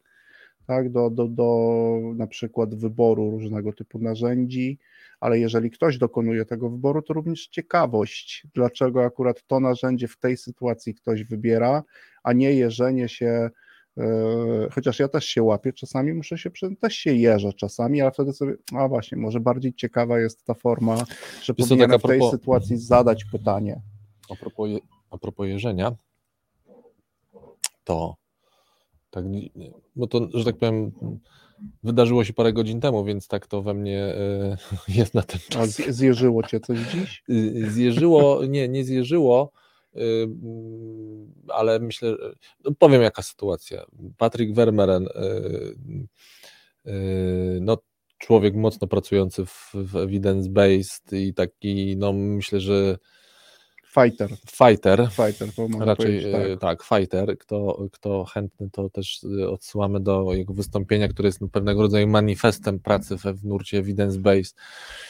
tak, do, do, do na przykład wyboru różnego typu narzędzi, ale jeżeli ktoś dokonuje tego wyboru, to również ciekawość, dlaczego akurat to narzędzie w tej sytuacji ktoś wybiera, a nie jeżenie się e, chociaż ja też się łapię czasami, muszę się przyznać, też się jeżę czasami, ale wtedy sobie, a właśnie, może bardziej ciekawa jest ta forma, że powinienem tak w tej propos- sytuacji zadać pytanie. A propos, je- a propos jeżenia, to tak, bo to, że tak powiem, wydarzyło się parę godzin temu, więc tak to we mnie e, jest na ten A czas. z- zjeżyło cię coś dziś? Y, Zjeżyło, nie, nie zjeżyło, y, mm, ale myślę, no powiem jaka sytuacja. Patryk Vermeren, y, y, no człowiek mocno pracujący w, w evidence-based i taki, no myślę, że Fighter, fighter, fighter, to raczej powiedzieć, tak. tak. tak, fighter, kto, kto chętny, to też y, odsyłamy do jego wystąpienia, które jest pewnego rodzaju manifestem pracy we w nurcie evidence-based.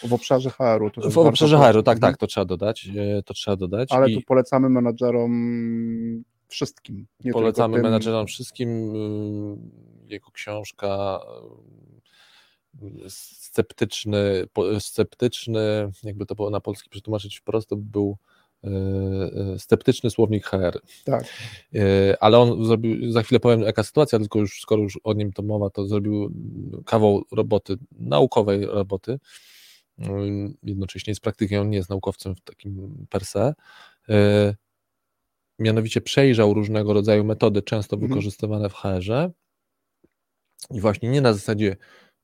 W obszarze HR-u. to W obszarze. HR-u, tak, tak, to trzeba dodać, y, to trzeba dodać. Ale I- tu polecamy menadżerom wszystkim. Nie Polecamy tym, menadżerom wszystkim. y, Jego książka y, sceptyczny, sceptyczny, jakby to było na polski przetłumaczyć wprost, to by był sceptyczny słownik HR. Tak. Y, Ale on zrobił, za chwilę powiem jaka sytuacja, tylko już skoro już o nim to mowa, to zrobił kawał roboty, naukowej roboty. Jednocześnie z praktykiem, on nie jest naukowcem w takim per se. Mianowicie przejrzał różnego rodzaju metody, często Mhm. wykorzystywane w HR-ze i właśnie nie na zasadzie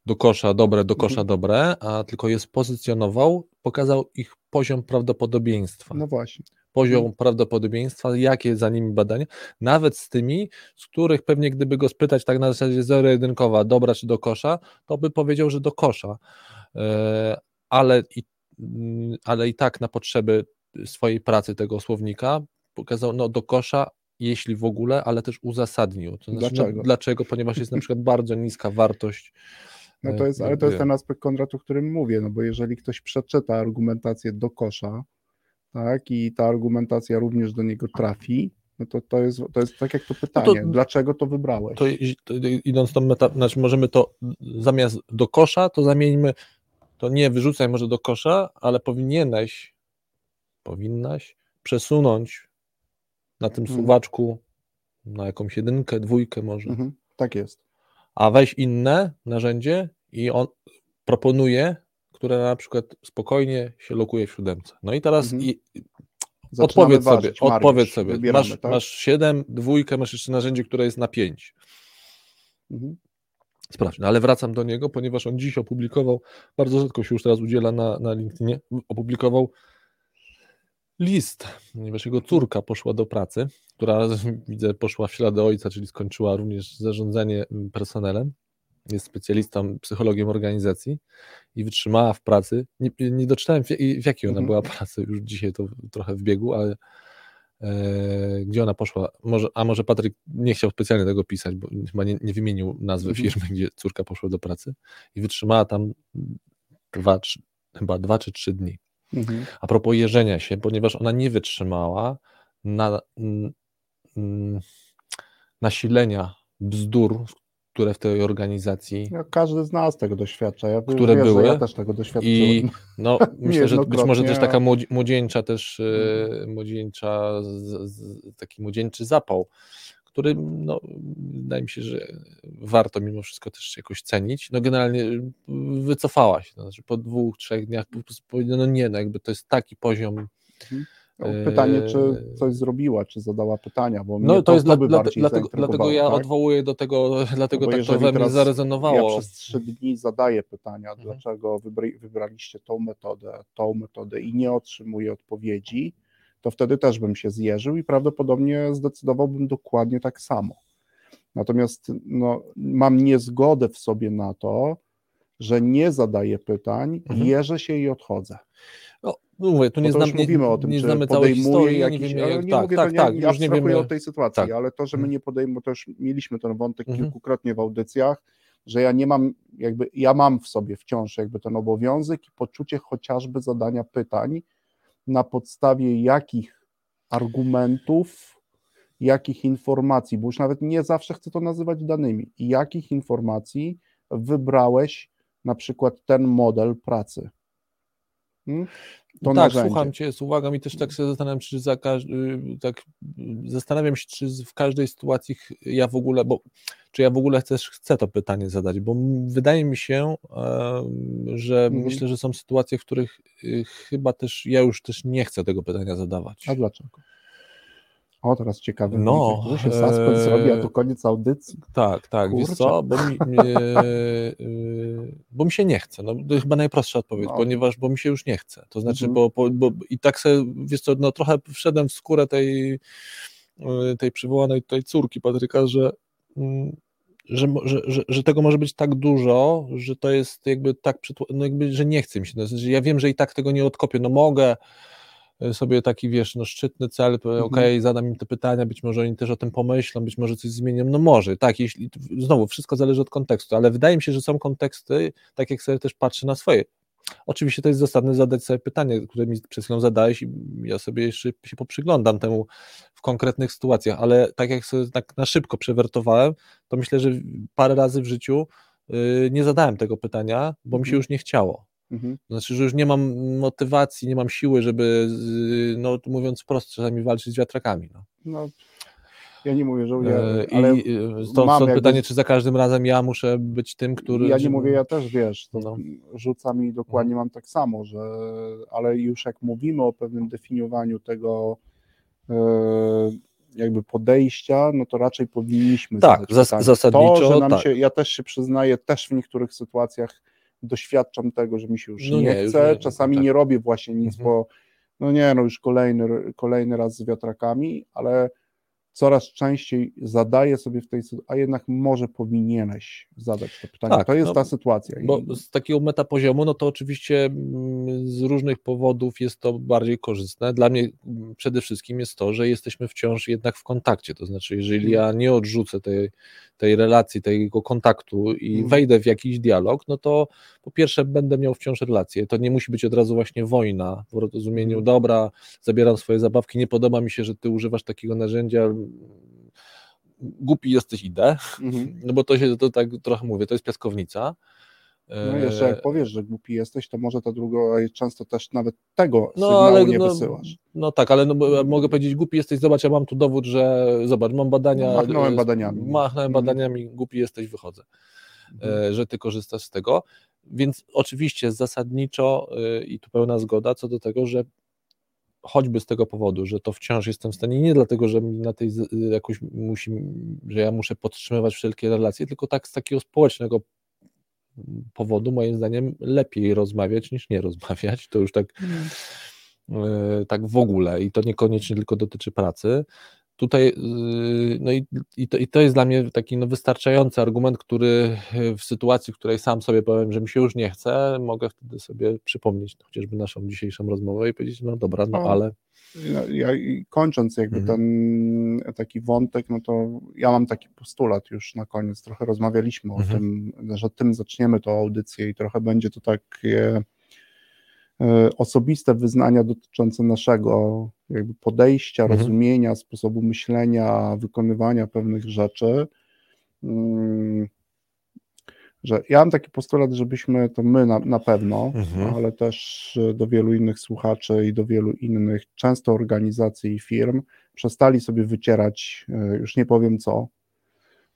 do kosza dobre, do kosza Mhm. dobre, a tylko je spozycjonował, pokazał ich poziom prawdopodobieństwa. No właśnie. Poziom mhm. prawdopodobieństwa, jakie za nimi badania, nawet z tymi, z których pewnie gdyby go spytać tak na zasadzie zero-jedynkowa, dobra czy do kosza, to by powiedział, że do kosza. E, Ale i, mm, ale i tak na potrzeby swojej pracy tego słownika pokazał no, do kosza, jeśli w ogóle, ale też uzasadnił. To znaczy, Dlaczego? No, dlaczego? Ponieważ jest na przykład bardzo niska wartość. No e, to jest, ale to jest ten aspekt Konrad, o którym mówię, no bo jeżeli ktoś przeczyta argumentację do kosza, tak, i ta argumentacja również do niego trafi, no to to jest, to jest tak jak to pytanie, dlaczego to wybrałeś? To, to idąc tą meta, znaczy możemy to zamiast do kosza, to zamieńmy, to nie wyrzucaj może do kosza, ale powinieneś, powinnaś przesunąć na tym Mhm. suwaczku na jakąś jedynkę, dwójkę może, Mhm, tak jest. A weź inne narzędzie i on proponuje, które na przykład spokojnie się lokuje w siódemce. No i teraz Mhm. i, odpowiedz sobie, ważyć, Mariusz, odpowiedz sobie, wybieramy, masz, tak? masz 7, dwójkę, masz jeszcze narzędzie, które jest na 5. Mhm. Sprawdź. No ale wracam do niego, ponieważ on dziś opublikował, bardzo rzadko się już teraz udziela na, na LinkedInie, opublikował list, ponieważ jego córka poszła do pracy, która widzę poszła w ślady ojca, czyli skończyła również zarządzanie mm, personelem, jest specjalistą, psychologiem organizacji i wytrzymała w pracy. Nie, nie doczytałem w, w jakiej ona Mhm. była pracy, już dzisiaj to trochę w biegu, ale e, gdzie ona poszła, może, a może Patryk nie chciał specjalnie tego pisać, bo chyba nie, nie wymienił nazwy Mhm. firmy, gdzie córka poszła do pracy i wytrzymała tam dwa, trzy, chyba dwa czy trzy dni. Mhm. A propos jeżenia się, ponieważ ona nie wytrzymała na, n- nasilenia bzdur, które w tej organizacji No, każdy z nas tego doświadcza. Ja Które wiesz, były Ja też tego doświadczyłem. i no, myślę, że być może też taka młodzi- młodzieńcza też, Mhm. e, młodzieńcza, z, z, taki młodzieńczy zapał, który no, wydaje mi się, że warto mimo wszystko też jakoś cenić. No generalnie wycofała się, to znaczy po dwóch, trzech dniach po prostu powiedziano, no nie, no jakby to jest taki poziom No, Pytanie, czy coś zrobiła, czy zadała pytania, bo No to jest dla, dla, dlatego, dlatego ja tak? odwołuję do tego, dlatego bo tak to we mnie zarezonowało. Ja przez trzy dni zadaję pytania, Mhm. dlaczego wybra- wybraliście tą metodę, tą metodę i nie otrzymuję odpowiedzi, to wtedy też bym się zjeżył i prawdopodobnie zdecydowałbym dokładnie tak samo. Natomiast no, mam niezgodę w sobie na to, że nie zadaję pytań, mhm. jeżę się i odchodzę. No, mówię, tu nie, znam, nie, mówimy o tym, nie znamy całej historii, jakiś, nie wiemy, jak, nie tak, mówię, tak, tak, nie, już nie wiemy o tej sytuacji, tak. ale to, że my mhm. nie podejmujemy, bo też mieliśmy ten wątek mhm. kilkukrotnie w audycjach, że ja nie mam, jakby ja mam w sobie wciąż jakby ten obowiązek i poczucie chociażby zadania pytań, na podstawie jakich argumentów, jakich informacji, bo już nawet nie zawsze chcę to nazywać danymi, jakich informacji wybrałeś na przykład ten model pracy. Hmm? To tak, narzędzie. słucham Cię z uwagą i też tak się zastanawiam, czy za y, tak zastanawiam się, czy w każdej sytuacji ja w ogóle, bo czy ja w ogóle chcę, chcę to pytanie zadać, bo wydaje mi się, że mhm. myślę, że są sytuacje, w których y, chyba też ja już też nie chcę tego pytania zadawać. A dlaczego? O, teraz ciekawe. No, tu się suspens e... robi, a to koniec audycji. Tak, tak, Kurczę. wiesz co, bo mi, e... bo mi się nie chce, no, to chyba najprostsza odpowiedź, no. ponieważ, bo mi się już nie chce, to znaczy, mhm. bo, bo, i tak sobie, wiesz co, no trochę wszedłem w skórę tej, e, tej przywołanej tutaj córki Patryka, że mm, że, że, że, że, tego może być tak dużo, że to jest jakby tak, no jakby, że nie chce mi się. No, ja wiem, że i tak tego nie odkopię. No mogę, sobie taki, wiesz, no szczytny cel, mhm. okej, okay, zadam im te pytania, być może oni też o tym pomyślą, być może coś zmienią, no może, tak, jeśli, znowu, wszystko zależy od kontekstu, ale wydaje mi się, że są konteksty, tak jak sobie też patrzę na swoje, Oczywiście to jest zasadne zadać sobie pytanie, które mi przed chwilą zadałeś i ja sobie jeszcze się poprzyglądam temu w konkretnych sytuacjach, ale tak jak sobie tak na szybko przewertowałem, to myślę, że parę razy w życiu yy, nie zadałem tego pytania, bo mi się mhm. już nie chciało. Mhm. Znaczy, że już nie mam motywacji, nie mam siły, żeby, no mówiąc wprost, czasami walczyć z wiatrakami. No. no ja nie mówię, że ja, ale I to mam pytanie, czy za każdym razem ja muszę być tym, który... Ja nie mówię, ja też, wiesz, to no. rzucam i dokładnie mam tak samo, że ale już jak mówimy o pewnym definiowaniu tego e, jakby podejścia, no to raczej powinniśmy tak, zas zasadniczo, to, że nam tak. się, ja też się przyznaję, też w niektórych sytuacjach doświadczam tego, że mi się już no nie, nie chce, nie, czasami tak. nie robię właśnie nic, mhm. bo no nie, no już kolejny, kolejny raz z wiatrakami, ale coraz częściej zadaję sobie w tej sytuacji, a jednak może powinieneś zadać to pytanie. Tak, to jest no, ta sytuacja. Bo z takiego metapoziomu, no to oczywiście mm, z różnych powodów jest to bardziej korzystne. Dla mnie mm, przede wszystkim jest to, że jesteśmy wciąż jednak w kontakcie, to znaczy jeżeli ja nie odrzucę tej, tej relacji, tego kontaktu i mhm. wejdę w jakiś dialog, no to po pierwsze będę miał wciąż relację. To nie musi być od razu właśnie wojna w rozumieniu, mhm. dobra, zabieram swoje zabawki, nie podoba mi się, że ty używasz takiego narzędzia, głupi jesteś, idę, mhm. no bo to się, to tak trochę mówię, to jest piaskownica. No jeszcze jak e, powiesz, że głupi jesteś, to może ta druga, często też nawet tego no, sygnału ale, nie no, wysyłasz. No tak, ale no, mogę powiedzieć, głupi jesteś, zobacz, ja mam tu dowód, że zobacz, mam badania. No, machnąłem badaniami. Machnąłem mhm. badaniami, głupi jesteś, wychodzę. Mhm. E, że ty korzystasz z tego. Więc oczywiście zasadniczo e, i tu pełna zgoda co do tego, że choćby z tego powodu, że to wciąż jestem w stanie, nie dlatego, że mi na tej jakoś musi, że ja muszę podtrzymywać wszelkie relacje, tylko tak z takiego społecznego powodu, moim zdaniem, lepiej rozmawiać niż nie rozmawiać. To już tak, mm. tak w ogóle i to niekoniecznie tylko dotyczy pracy. Tutaj, y, no i, i, to, i to jest dla mnie taki no, wystarczający argument, który w sytuacji, w której sam sobie powiem, że mi się już nie chce, mogę wtedy sobie przypomnieć chociażby naszą dzisiejszą rozmowę i powiedzieć, no dobra, no, no ale. Ja, kończąc jakby mhm. ten taki wątek, no to ja mam taki postulat już na koniec, trochę rozmawialiśmy mhm. o tym, że tym zaczniemy tą audycję i trochę będzie to takie osobiste wyznania dotyczące naszego jakby podejścia, mhm. rozumienia, sposobu myślenia, wykonywania pewnych rzeczy. Mm, że ja mam taki postulat, żebyśmy, to my na, na pewno, mhm. ale też do wielu innych słuchaczy i do wielu innych, często organizacji i firm, przestali sobie wycierać, e, już nie powiem co,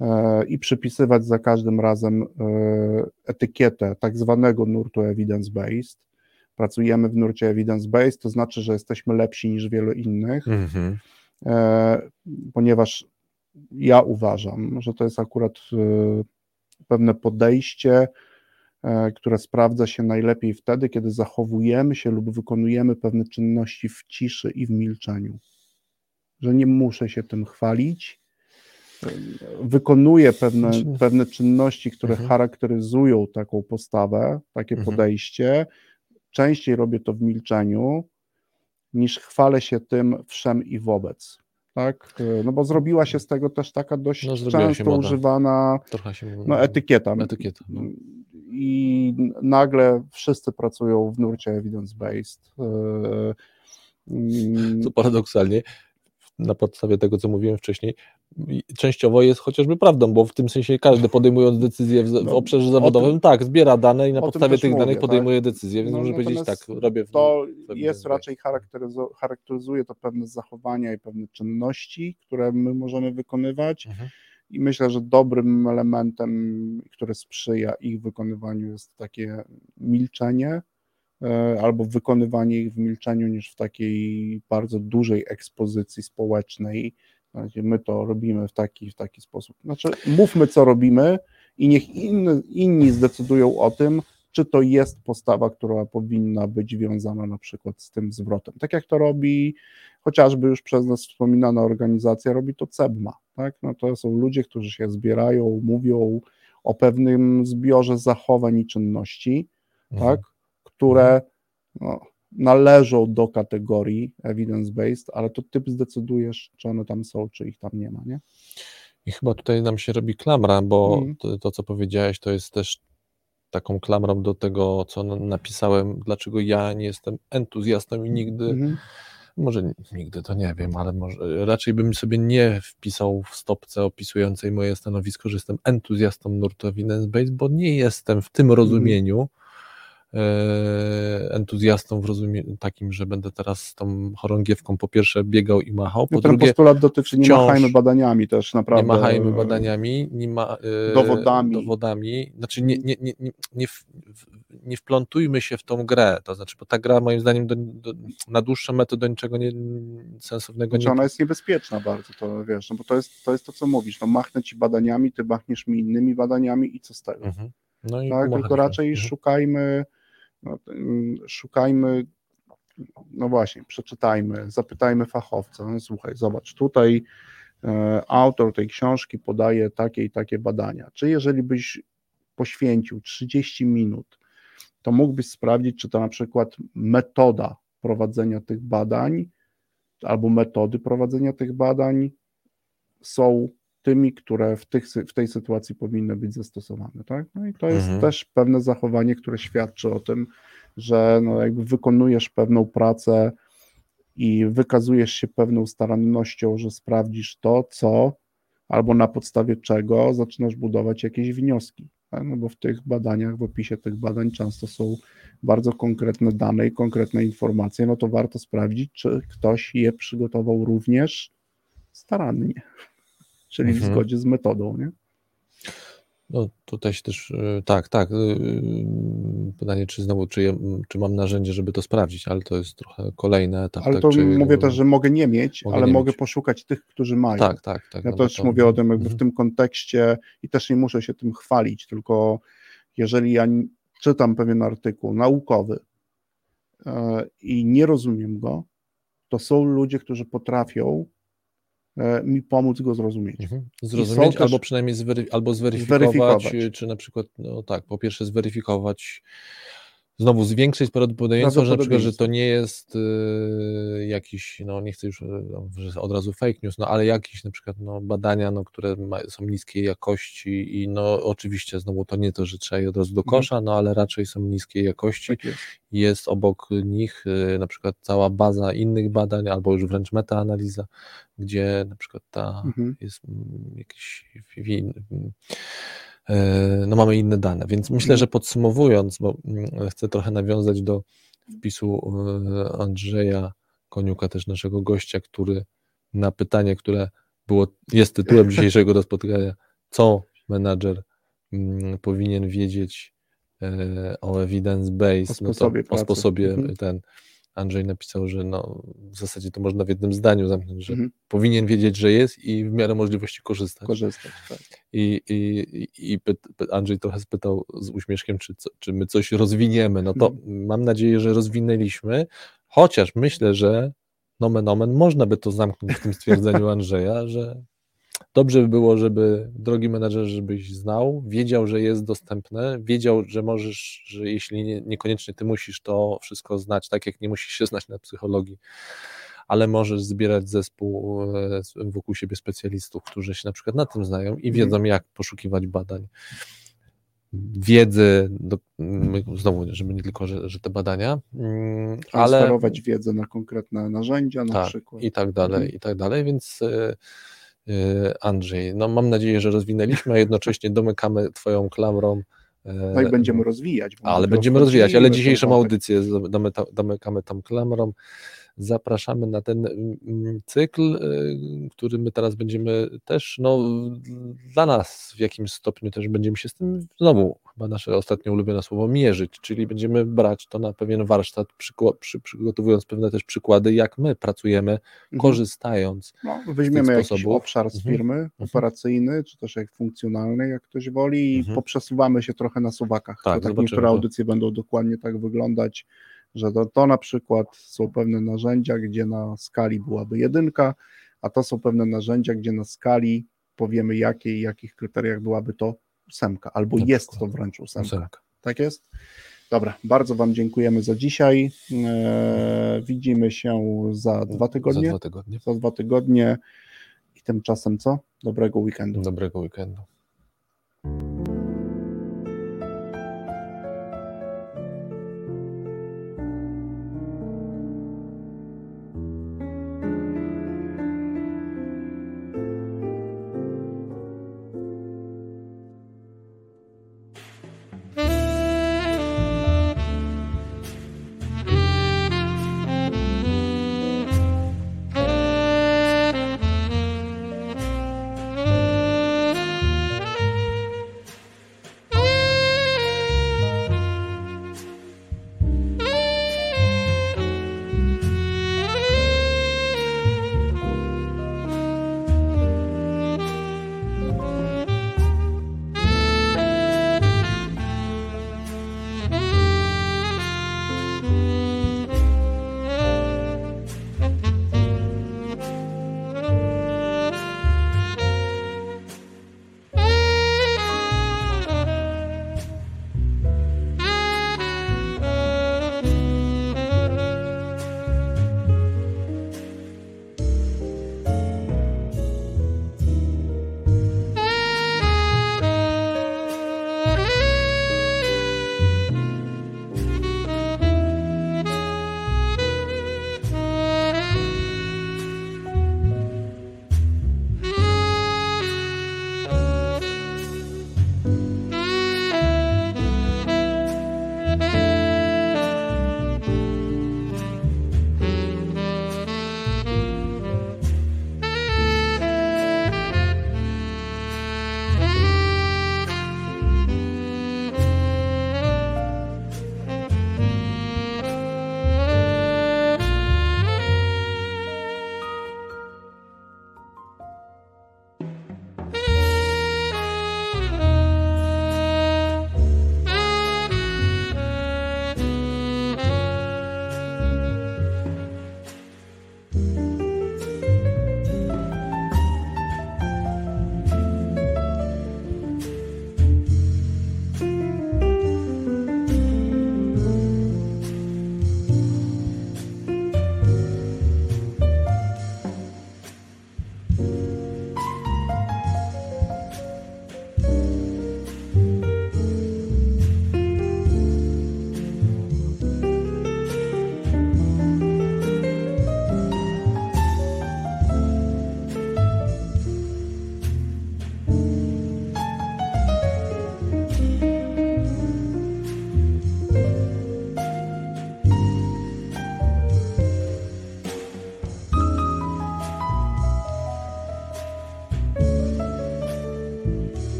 e, i przypisywać za każdym razem etykietę tak zwanego nurtu evidence-based, pracujemy w nurcie evidence-based, to znaczy, że jesteśmy lepsi niż wielu innych, mm-hmm. e, ponieważ ja uważam, że to jest akurat e, pewne podejście, e, które sprawdza się najlepiej wtedy, kiedy zachowujemy się lub wykonujemy pewne czynności w ciszy i w milczeniu. Że nie muszę się tym chwalić. Wykonuję pewne, znaczy- pewne czynności, które mhm. charakteryzują taką postawę, takie mhm. podejście. Częściej robię to w milczeniu, niż chwalę się tym wszem i wobec tak? No bo zrobiła się z tego też taka dość no, często używana no, etykieta. etykieta no. I nagle wszyscy pracują w nurcie evidence-based. Co paradoksalnie, na podstawie tego, co mówiłem wcześniej, częściowo jest chociażby prawdą, bo w tym sensie każdy podejmując decyzję w, no, obszarze zawodowym, tym, tak, zbiera dane i na podstawie tych mówię, danych podejmuje tak? decyzję, więc no, może powiedzieć tak, robię w To jest raczej charakteryzu, charakteryzuje to pewne zachowania i pewne czynności, które my możemy wykonywać mhm. i myślę, że dobrym elementem, który sprzyja ich wykonywaniu jest takie milczenie, e, albo wykonywanie ich w milczeniu niż w takiej bardzo dużej ekspozycji społecznej, My to robimy w taki, w taki sposób. Znaczy, mówmy, co robimy i niech inni, inni zdecydują o tym, czy to jest postawa, która powinna być wiązana na przykład z tym zwrotem. Tak jak to robi chociażby już przez nas wspominana organizacja, robi to CEBMA. Tak? No to są ludzie, którzy się zbierają, mówią o pewnym zbiorze zachowań i czynności, mhm. tak? które no, należą do kategorii evidence-based, ale to typ zdecydujesz, czy one tam są, czy ich tam nie ma, nie? I chyba tutaj nam się robi klamra, bo mm. to, to, co powiedziałeś, to jest też taką klamrą do tego, co napisałem, dlaczego ja nie jestem entuzjastą i nigdy, mm. może nigdy to nie wiem, ale może raczej bym sobie nie wpisał w stopce opisującej moje stanowisko, że jestem entuzjastą nurtu evidence-based, bo nie jestem w tym mhm. rozumieniu, entuzjastą w rozumieniu takim, że będę teraz z tą chorągiewką po pierwsze biegał i machał, po no ten drugie postulat dotyczy nie machajmy badaniami też naprawdę. Nie machajmy badaniami, nie ma, e, dowodami. dowodami, znaczy nie, nie, nie, nie, nie, wplątujmy się w tą grę, to znaczy, bo ta gra moim zdaniem do, do, na dłuższe metody do niczego nie, sensownego znaczy, nie... ona jest niebezpieczna bardzo, to wiesz, no bo to jest, to jest to, co mówisz, no machnę ci badaniami, ty machniesz mi innymi badaniami i co z tego? Mhm. No i tak, tylko raczej mhm. szukajmy no, szukajmy, no właśnie, przeczytajmy, zapytajmy fachowca. No, słuchaj, zobacz, tutaj e, autor tej książki podaje takie i takie badania. Czy jeżeli byś poświęcił 30 minut, to mógłbyś sprawdzić, czy to na przykład metoda prowadzenia tych badań albo metody prowadzenia tych badań są tymi, które w, tych, w tej sytuacji powinny być zastosowane. Tak? No i to jest mhm. też pewne zachowanie, które świadczy o tym, że no jakby wykonujesz pewną pracę i wykazujesz się pewną starannością, że sprawdzisz to, co albo na podstawie czego zaczynasz budować jakieś wnioski. Tak? No bo w tych badaniach, w opisie tych badań często są bardzo konkretne dane i konkretne informacje, no to warto sprawdzić, czy ktoś je przygotował również starannie czyli mhm. w zgodzie z metodą, nie? No tutaj się też, y, tak, tak. Y, pytanie, czy znowu, czy, czy mam narzędzie, żeby to sprawdzić, ale to jest trochę kolejny etap. Ale tak, to czy, mówię też, że mogę nie mieć, mogę ale nie mogę mieć. poszukać tych, którzy mają. Tak, tak, tak. Ja no też to... mówię o tym jakby w mhm. tym kontekście i też nie muszę się tym chwalić, tylko jeżeli ja czytam pewien artykuł naukowy e, i nie rozumiem go, to są ludzie, którzy potrafią E, mi pomóc go zrozumieć. Mhm. Zrozumieć albo przynajmniej zwery, albo zweryfikować, zweryfikować, czy na przykład, no tak, po pierwsze zweryfikować znowu zwiększyć prawdopodobieństwo, że na przykład, że to nie jest y, jakiś, no nie chcę już no, od razu fake news, no ale jakieś na przykład no, badania, no, które ma, są niskiej jakości i no oczywiście znowu to nie to, że trzeba je od razu do mhm. kosza, no ale raczej są niskiej jakości. Tak jest. jest. obok nich y, na przykład cała baza innych badań albo już wręcz metaanaliza, gdzie na przykład ta mhm. jest mm, jakiś E, no mamy inne dane. Więc myślę, że podsumowując, bo mm, chcę trochę nawiązać do wpisu e, Andrzeja Koniuka, też naszego gościa, który na pytanie, które było, jest tytułem dzisiejszego spotkania, co menadżer mm, powinien wiedzieć e, o evidence base, o sposobie, no to, o sposobie mhm. ten Andrzej napisał, że no, w zasadzie to można w jednym zdaniu zamknąć, że Mhm. powinien wiedzieć, że jest i w miarę możliwości korzystać. Korzystać, tak. I, i, i Andrzej trochę spytał z uśmieszkiem, czy, czy my coś rozwiniemy. No to Mhm. mam nadzieję, że rozwinęliśmy, chociaż myślę, że nomen omen można by to zamknąć w tym stwierdzeniu Andrzeja, że dobrze by było, żeby drogi menadżerze, żebyś znał, wiedział, że jest dostępne, wiedział, że możesz, że jeśli nie, niekoniecznie ty musisz to wszystko znać, tak jak nie musisz się znać na psychologii, ale możesz zbierać zespół e, wokół siebie specjalistów, którzy się na przykład na tym znają i Mhm. wiedzą, jak poszukiwać badań. Wiedzy, do, znowu, żeby nie tylko, że, że te badania, mm, ale wiedzę na konkretne narzędzia na tak, przykład. i tak dalej, Mhm. i tak dalej, więc e, Andrzej, no mam nadzieję, że rozwinęliśmy, a jednocześnie domykamy twoją klamrą. e, No i będziemy rozwijać. ale my będziemy rozwijać, ale dzisiejszą audycję domy- domykamy tą klamrą. Zapraszamy na ten cykl, y, który my teraz będziemy też, no dla nas w jakimś stopniu też będziemy się z tym znowu, chyba nasze ostatnio ulubione słowo, mierzyć, czyli będziemy brać to na pewien warsztat, przy, przygotowując pewne też przykłady, jak my pracujemy, Mhm. korzystając. No, weźmiemy jakiś sposobów. obszar z Mhm. firmy operacyjny, czy też jak funkcjonalny, jak ktoś woli, i Mhm. poprzesuwamy się trochę na suwakach. Tak, to tak niektóre to. audycje będą dokładnie tak wyglądać, że to, to na przykład są pewne narzędzia, gdzie na skali byłaby jedynka, a to są pewne narzędzia, gdzie na skali powiemy jakiej, jakich kryteriach byłaby to ósemka, albo Na jest to wręcz ósemka. Ósemka. Tak jest? Dobra, bardzo Wam dziękujemy za dzisiaj. Eee, widzimy się za dwa tygodnie Za dwa tygodnie. za dwa tygodnie i tymczasem co? Dobrego weekendu. Dobrego weekendu.